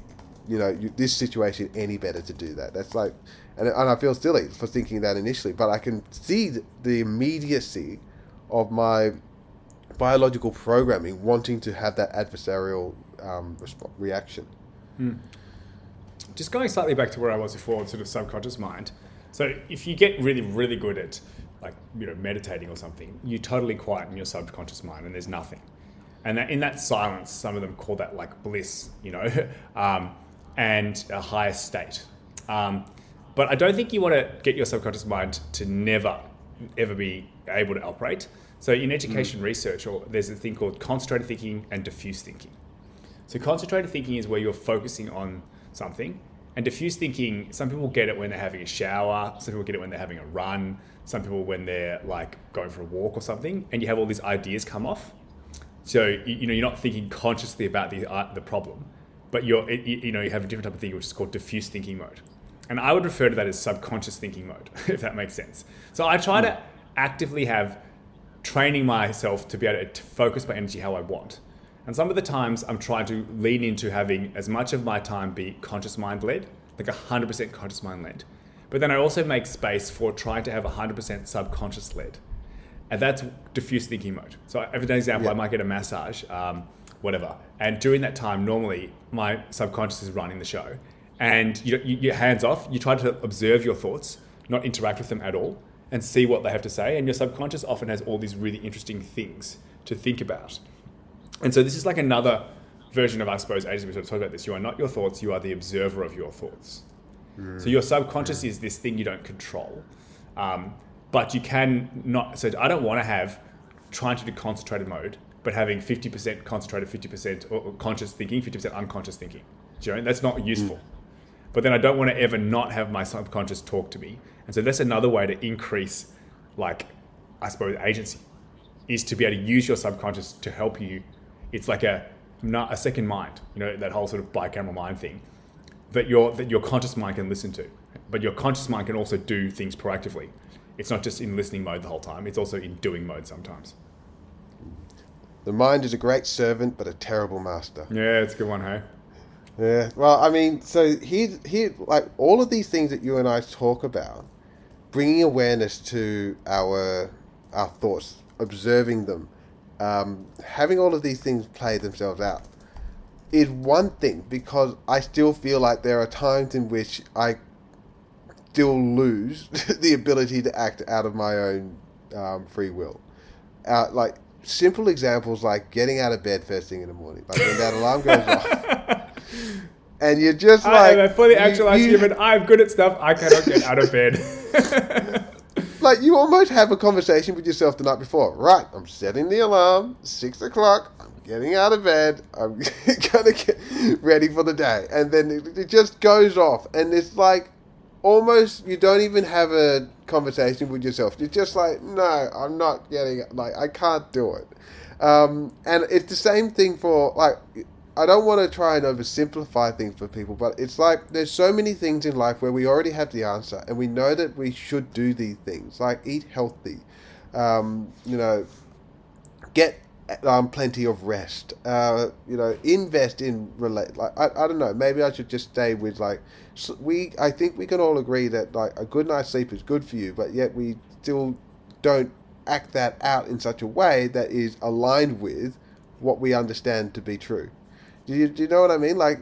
you know, you, this situation any better to do that? That's like, and, and I feel silly for thinking that initially, but I can see the, immediacy of my biological programming wanting to have that adversarial um, resp- reaction. just going slightly back to where I was before, sort of subconscious mind. So if you get really, really good at like you know meditating or something, you totally quieten your subconscious mind, and there's nothing. And that, in that silence, some of them call that like bliss, you know, um, and a higher state. Um, but I don't think you want to get your subconscious mind to never, ever be able to operate. So in education research, or there's a thing called concentrated thinking and diffuse thinking. So concentrated thinking is where you're focusing on something, and diffuse thinking. Some people get it when they're having a shower. Some people get it when they're having a run. Some people when they're like going for a walk or something, and you have all these ideas come off. So you, you know you're not thinking consciously about the uh, the problem, but you're you, you know you have a different type of thinking which is called diffuse thinking mode, and I would refer to that as subconscious thinking mode, if that makes sense. So I try to actively have training myself to be able to focus my energy how I want. And some of the times I'm trying to lean into having as much of my time be conscious mind led, like 100% conscious mind led. But then I also make space for trying to have 100% subconscious led. And that's diffuse thinking mode. So, an example, Yeah. I might get a massage, um, whatever. And during that time, normally my subconscious is running the show. And you, you, you're hands off. You try to observe your thoughts, not interact with them at all, and see what they have to say. And your subconscious often has all these really interesting things to think about. And so this is like another version of, I suppose, ages we sort of talked about this. You are not your thoughts, you are the observer of your thoughts. So your subconscious is this thing you don't control. Um, but you can not, so I don't want to have trying to do concentrated mode, but having 50% concentrated, 50% or or conscious thinking, 50% unconscious thinking. Do you know? That's not useful. But then I don't want to ever not have my subconscious talk to me. And so that's another way to increase, like, I suppose, agency is to be able to use your subconscious to help you. It's like a not a second mind, you know, that whole sort of bicameral mind thing that your that your conscious mind can listen to. But your conscious mind can also do things proactively. It's not just in listening mode the whole time. It's also in doing mode sometimes. The mind is a great servant, but a terrible master. Yeah, it's a good one, hey. Yeah. Well, I mean, so here, here, like all of these things that you and I talk about, bringing awareness to our our thoughts, observing them, um, having all of these things play themselves out, is one thing because I still feel like there are times in which I still lose the ability to act out of my own um, free will. Uh, like simple examples like getting out of bed first thing in the morning, like when that alarm goes off. And you're just like I am a fully actualized you- human. I'm good at stuff. I cannot get out of bed. Like you almost have a conversation with yourself the night before. Right, I'm setting the alarm. Six o'clock. I'm getting out of bed. I'm gonna get ready for the day, and then it, it just goes off, and it's like almost you don't even have a conversation with yourself. You're just like, no, I'm not getting it. like I can't do it. Um, and it's the same thing for like. I don't want to try and oversimplify things for people, but it's like there's so many things in life where we already have the answer and we know that we should do these things, like eat healthy, um, you know, get um, plenty of rest, uh, you know, invest in relate. Like I, I don't know, maybe I should just stay with like we. I think we can all agree that like a good night's sleep is good for you, but yet we still don't act that out in such a way that is aligned with what we understand to be true. Do you, do you know what I mean? Like,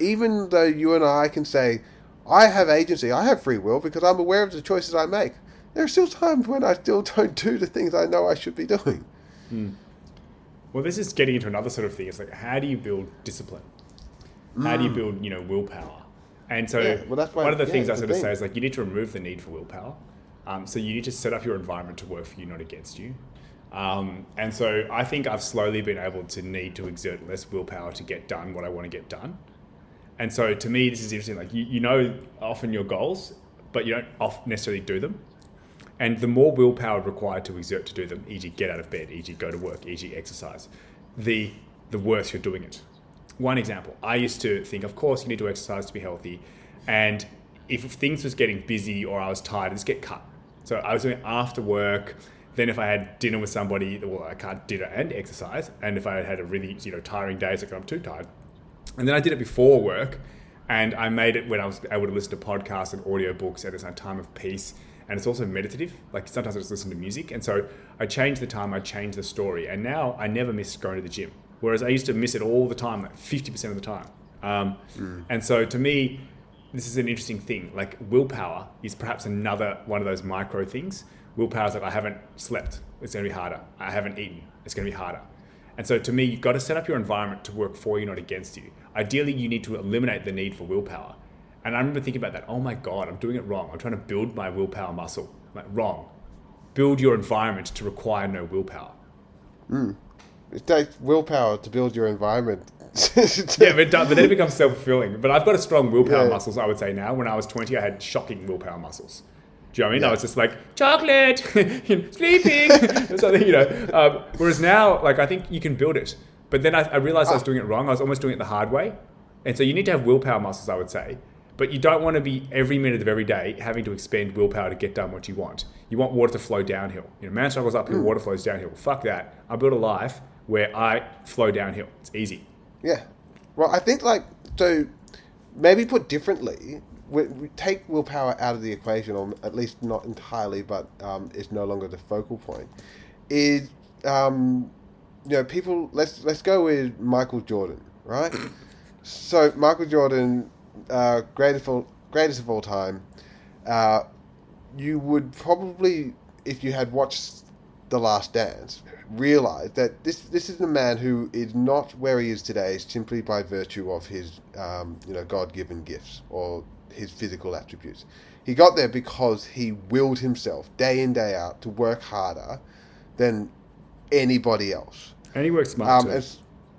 even though you and I can say, I have agency, I have free will because I'm aware of the choices I make, there are still times when I still don't do the things I know I should be doing. well, this is getting into another sort of thing. It's like, how do you build discipline? How do you build, you know, willpower? And so, Yeah, well, that's why- one of the yeah, things I sort of say is like, you need to remove the need for willpower. Um, so you need to set up your environment to work for you, not against you. Um, and so I think I've slowly been able to need to exert less willpower to get done what I want to get done. And so to me, this is interesting. Like you, you know often your goals, but you don't necessarily do them. And the more willpower required to exert to do them, e.g., get out of bed, e.g., go to work, e.g., exercise, the the worse you're doing it. One example: I used to think, of course, you need to exercise to be healthy, and if things was getting busy or I was tired, just get cut. So I was doing after work. Then if I had dinner with somebody, well, I can't dinner and exercise. And if I had had a really you know tiring day, it's like I'm too tired. And then I did it before work, and I made it when I was able to listen to podcasts and audiobooks at a time of peace. And it's also meditative. Like sometimes I just listen to music. And so I changed the time, I changed the story. And now I never miss going to the gym. Whereas I used to miss it all the time, like 50% of the time. Um, And so to me, this is an interesting thing. Like willpower is perhaps another one of those micro things. Willpower is like I haven't slept, it's going to be harder. I haven't eaten, it's going to be harder. And so to me, you've got to set up your environment to work for you, not against you. Ideally, you need to eliminate the need for willpower. And I remember thinking about that. Oh my God, I'm doing it wrong. I'm trying to build my willpower muscle. Like wrong. Build your environment to require no willpower. Hmm. It takes willpower to build your environment. Yeah, but, but then it becomes self fulfilling. But I've got a strong willpower Yeah. muscles, I would say now. When I was 20, I had shocking willpower muscles. Do you know what I mean? I was just like, chocolate, sleeping, something, you know. Um, whereas now, like, I think you can build it. But then I, I realized I was doing it wrong. I was almost doing it the hard way. And so you need to have willpower muscles, I would say. But you don't want to be every minute of every day having to expend willpower to get done what you want. You want water to flow downhill. You know, man struggles uphill, water flows downhill. Fuck that. I build a life where I flow downhill. It's easy. Yeah. Well, I think like so maybe put differently, we, we take willpower out of the equation, or at least not entirely, but um, it's no longer the focal point. Is um, you know people? Let's let's go with Michael Jordan, right? so Michael Jordan, uh, greatest of all, greatest of all time. Uh, you would probably, if you had watched The Last Dance, realize that this this is a man who is not where he is today simply by virtue of his um, you know God given gifts or his physical attributes. He got there because he willed himself day in day out to work harder than anybody else. And he works smart Um, and-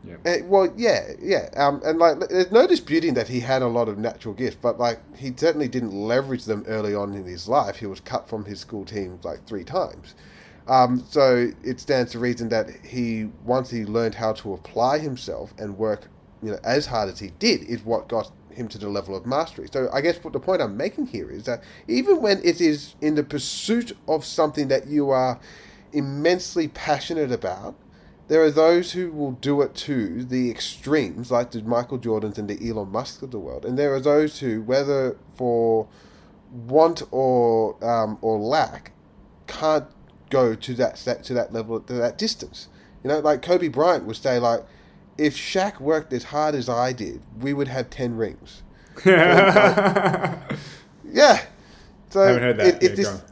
Yeah. Eh, well, yeah, yeah, um, and like, there's no disputing that he had a lot of natural gifts, but like, he certainly didn't leverage them early on in his life. He was cut from his school team like three times. Um, so it stands to reason that he, once he learned how to apply himself and work, you know, as hard as he did, is what got him to the level of mastery. So I guess what the point I'm making here is that even when it is in the pursuit of something that you are immensely passionate about, there are those who will do it to the extremes, like the Michael Jordans and the Elon Musk of the world, and there are those who, whether for want or um, or lack, can't go to that, that to that level to that distance. You know, like Kobe Bryant would say, like, if Shaq worked as hard as I did, we would have ten rings. Yeah. So I Haven't heard that. It, Yeah, it go this,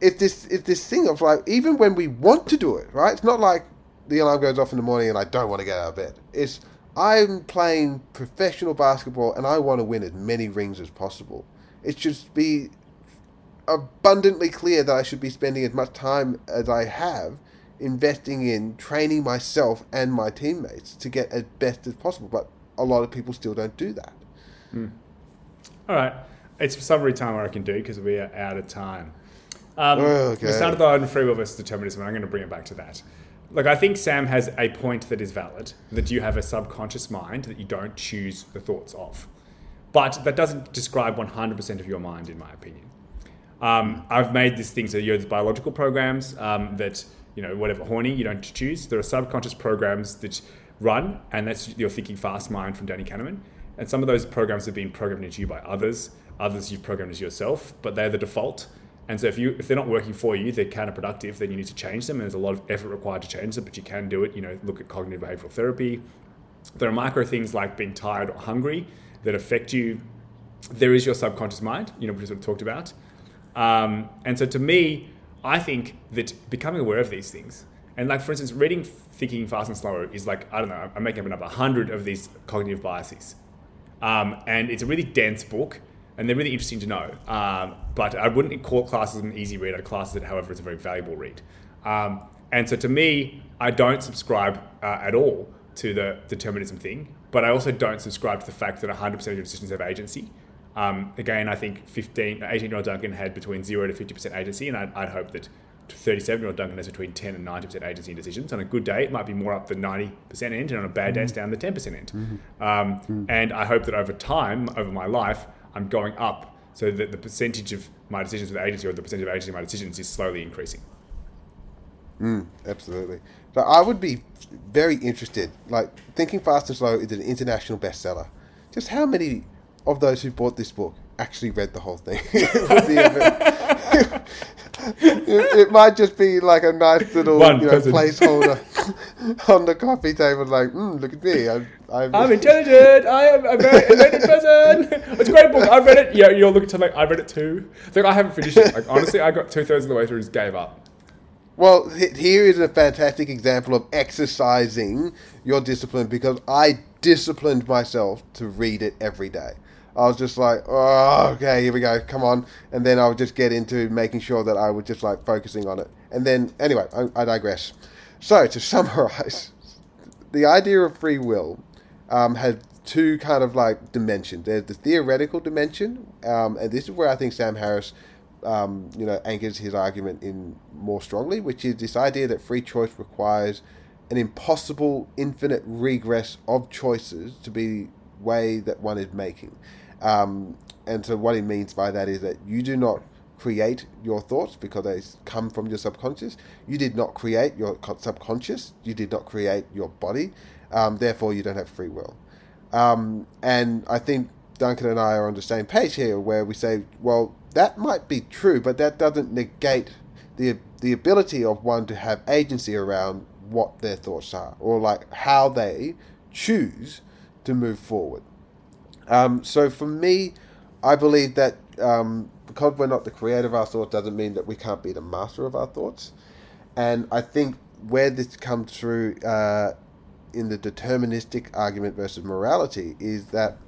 it's this it's this thing of like even when we want to do it, right? It's not like the alarm goes off in the morning and I don't want to get out of bed. It's I'm playing professional basketball and I want to win as many rings as possible. It should be abundantly clear that I should be spending as much time as I have investing in training myself and my teammates to get as best as possible. But a lot of people still don't do that. All right. It's summary time I can do because we are out of time. Um, Okay. We started on free will versus determinism, and I'm going to bring it back to that. Look, I think Sam has a point that is valid that you have a subconscious mind that you don't choose the thoughts of. But that doesn't describe 100% of your mind, in my opinion. Um, I've made this thing so you have biological programs um, that, you know, whatever, horny, you don't choose. There are subconscious programs that run, and that's your thinking fast mind from Danny Kahneman. And some of those programs have been programmed into you by others, others you've programmed as yourself, but they're the default. And so if you if they're not working for you, they're counterproductive, then you need to change them. And there's a lot of effort required to change them, but you can do it. You know, look at cognitive behavioral therapy. There are micro things like being tired or hungry that affect you. There is your subconscious mind, you know, which is what we talked about. Um, and so to me, I think that becoming aware of these things, and like for instance, reading Thinking Fast and Slow is like, I don't know, I'm making up a number, 100 of these cognitive biases. Um, and it's a really dense book, and they're really interesting to know. Um, but I wouldn't call classes an easy read. I'd class it, however, as a very valuable read. Um, and so to me, I don't subscribe uh, at all to the determinism thing, but I also don't subscribe to the fact that 100% of your decisions have agency. Um, again, I think 15, 18 year old Duncan had between 0 to 50% agency, and I'd, I'd hope that 37 year old Duncan has between 10 and 90% agency in decisions. On a good day, it might be more up the 90% end, and on a bad day, it's down the 10% end. Um, And I hope that over time, over my life, I'm going up so that the percentage of my decisions with agency or the percentage of agency in my decisions is slowly increasing. Absolutely. So I would be very interested. Like Thinking Fast and Slow is an international bestseller. Just how many of those who bought this book actually read the whole thing? it, would be a bit- it, it might just be like a nice little One you know, person. placeholder on the coffee table. Like, mm, look at me. I'm, I'm, I'm intelligent. I am a very intelligent person. It's a great book. I've read it. Yeah, you're looking to like I read it too. It's like I haven't finished it. Like honestly, I got two thirds of the way through and just gave up. Well, here is a fantastic example of exercising your discipline because I disciplined myself to read it every day. I was just like, oh, okay, here we go, come on. And then I would just get into making sure that I was just like focusing on it. And then, anyway, I, I digress. So, to summarize, the idea of free will um, has two kind of like dimensions. There's the theoretical dimension, um, and this is where I think Sam Harris, um, you know, anchors his argument in more strongly, which is this idea that free choice requires an impossible infinite regress of choices to be the way that one is making. Um, and so what he means by that is that you do not create your thoughts because they come from your subconscious. You did not create your subconscious. You did not create your body. Um, therefore, you don't have free will. Um, and I think Duncan and I are on the same page here, where we say, well, that might be true, but that doesn't negate the the ability of one to have agency around what their thoughts are, or like how they choose to move forward. Um, so for me, I believe that um, because we're not the creator of our thoughts doesn't mean that we can't be the master of our thoughts. And I think where this comes through uh, in the deterministic argument versus morality is that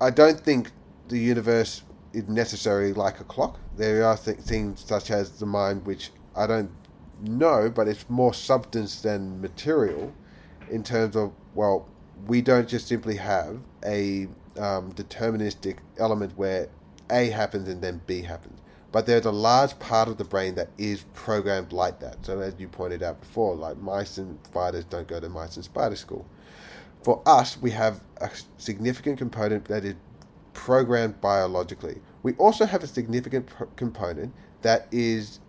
I don't think the universe is necessarily like a clock. There are th- things such as the mind, which I don't know, but it's more substance than material in terms of, well, we don't just simply have a um, deterministic element where A happens and then B happens. But there's a large part of the brain that is programmed like that. So, as you pointed out before, like mice and spiders don't go to mice and spider school. For us, we have a significant component that is programmed biologically. We also have a significant component that is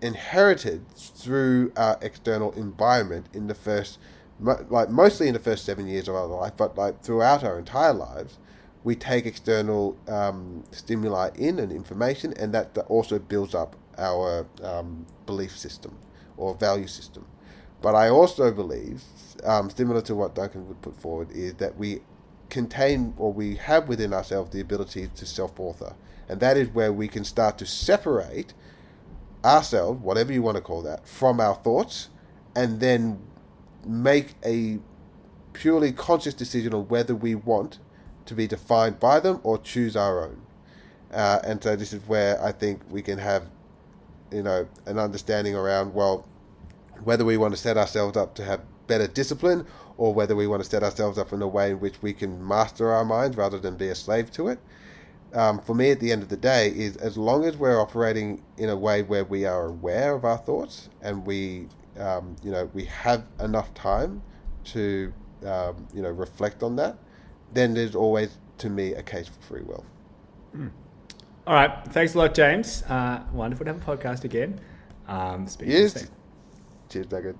inherited through our external environment in the first, like mostly in the first seven years of our life, but like throughout our entire lives, we take external um, stimuli in and information, and that also builds up our um, belief system or value system. But I also believe, um, similar to what Duncan would put forward, is that we contain or we have within ourselves the ability to self author. And that is where we can start to separate ourselves, whatever you want to call that, from our thoughts, and then make a purely conscious decision on whether we want to be defined by them or choose our own. Uh, and so this is where I think we can have, you know, an understanding around well, whether we want to set ourselves up to have better discipline or whether we want to set ourselves up in a way in which we can master our minds rather than be a slave to it. Um, for me, at the end of the day, is as long as we're operating in a way where we are aware of our thoughts and we, um, you know, we have enough time to, um, you know, reflect on that, then there's always, to me, a case for free will. Mm. All right. Thanks a lot, James. Uh, wonderful to have a podcast again. Um, speak yes. Cheers, Doug.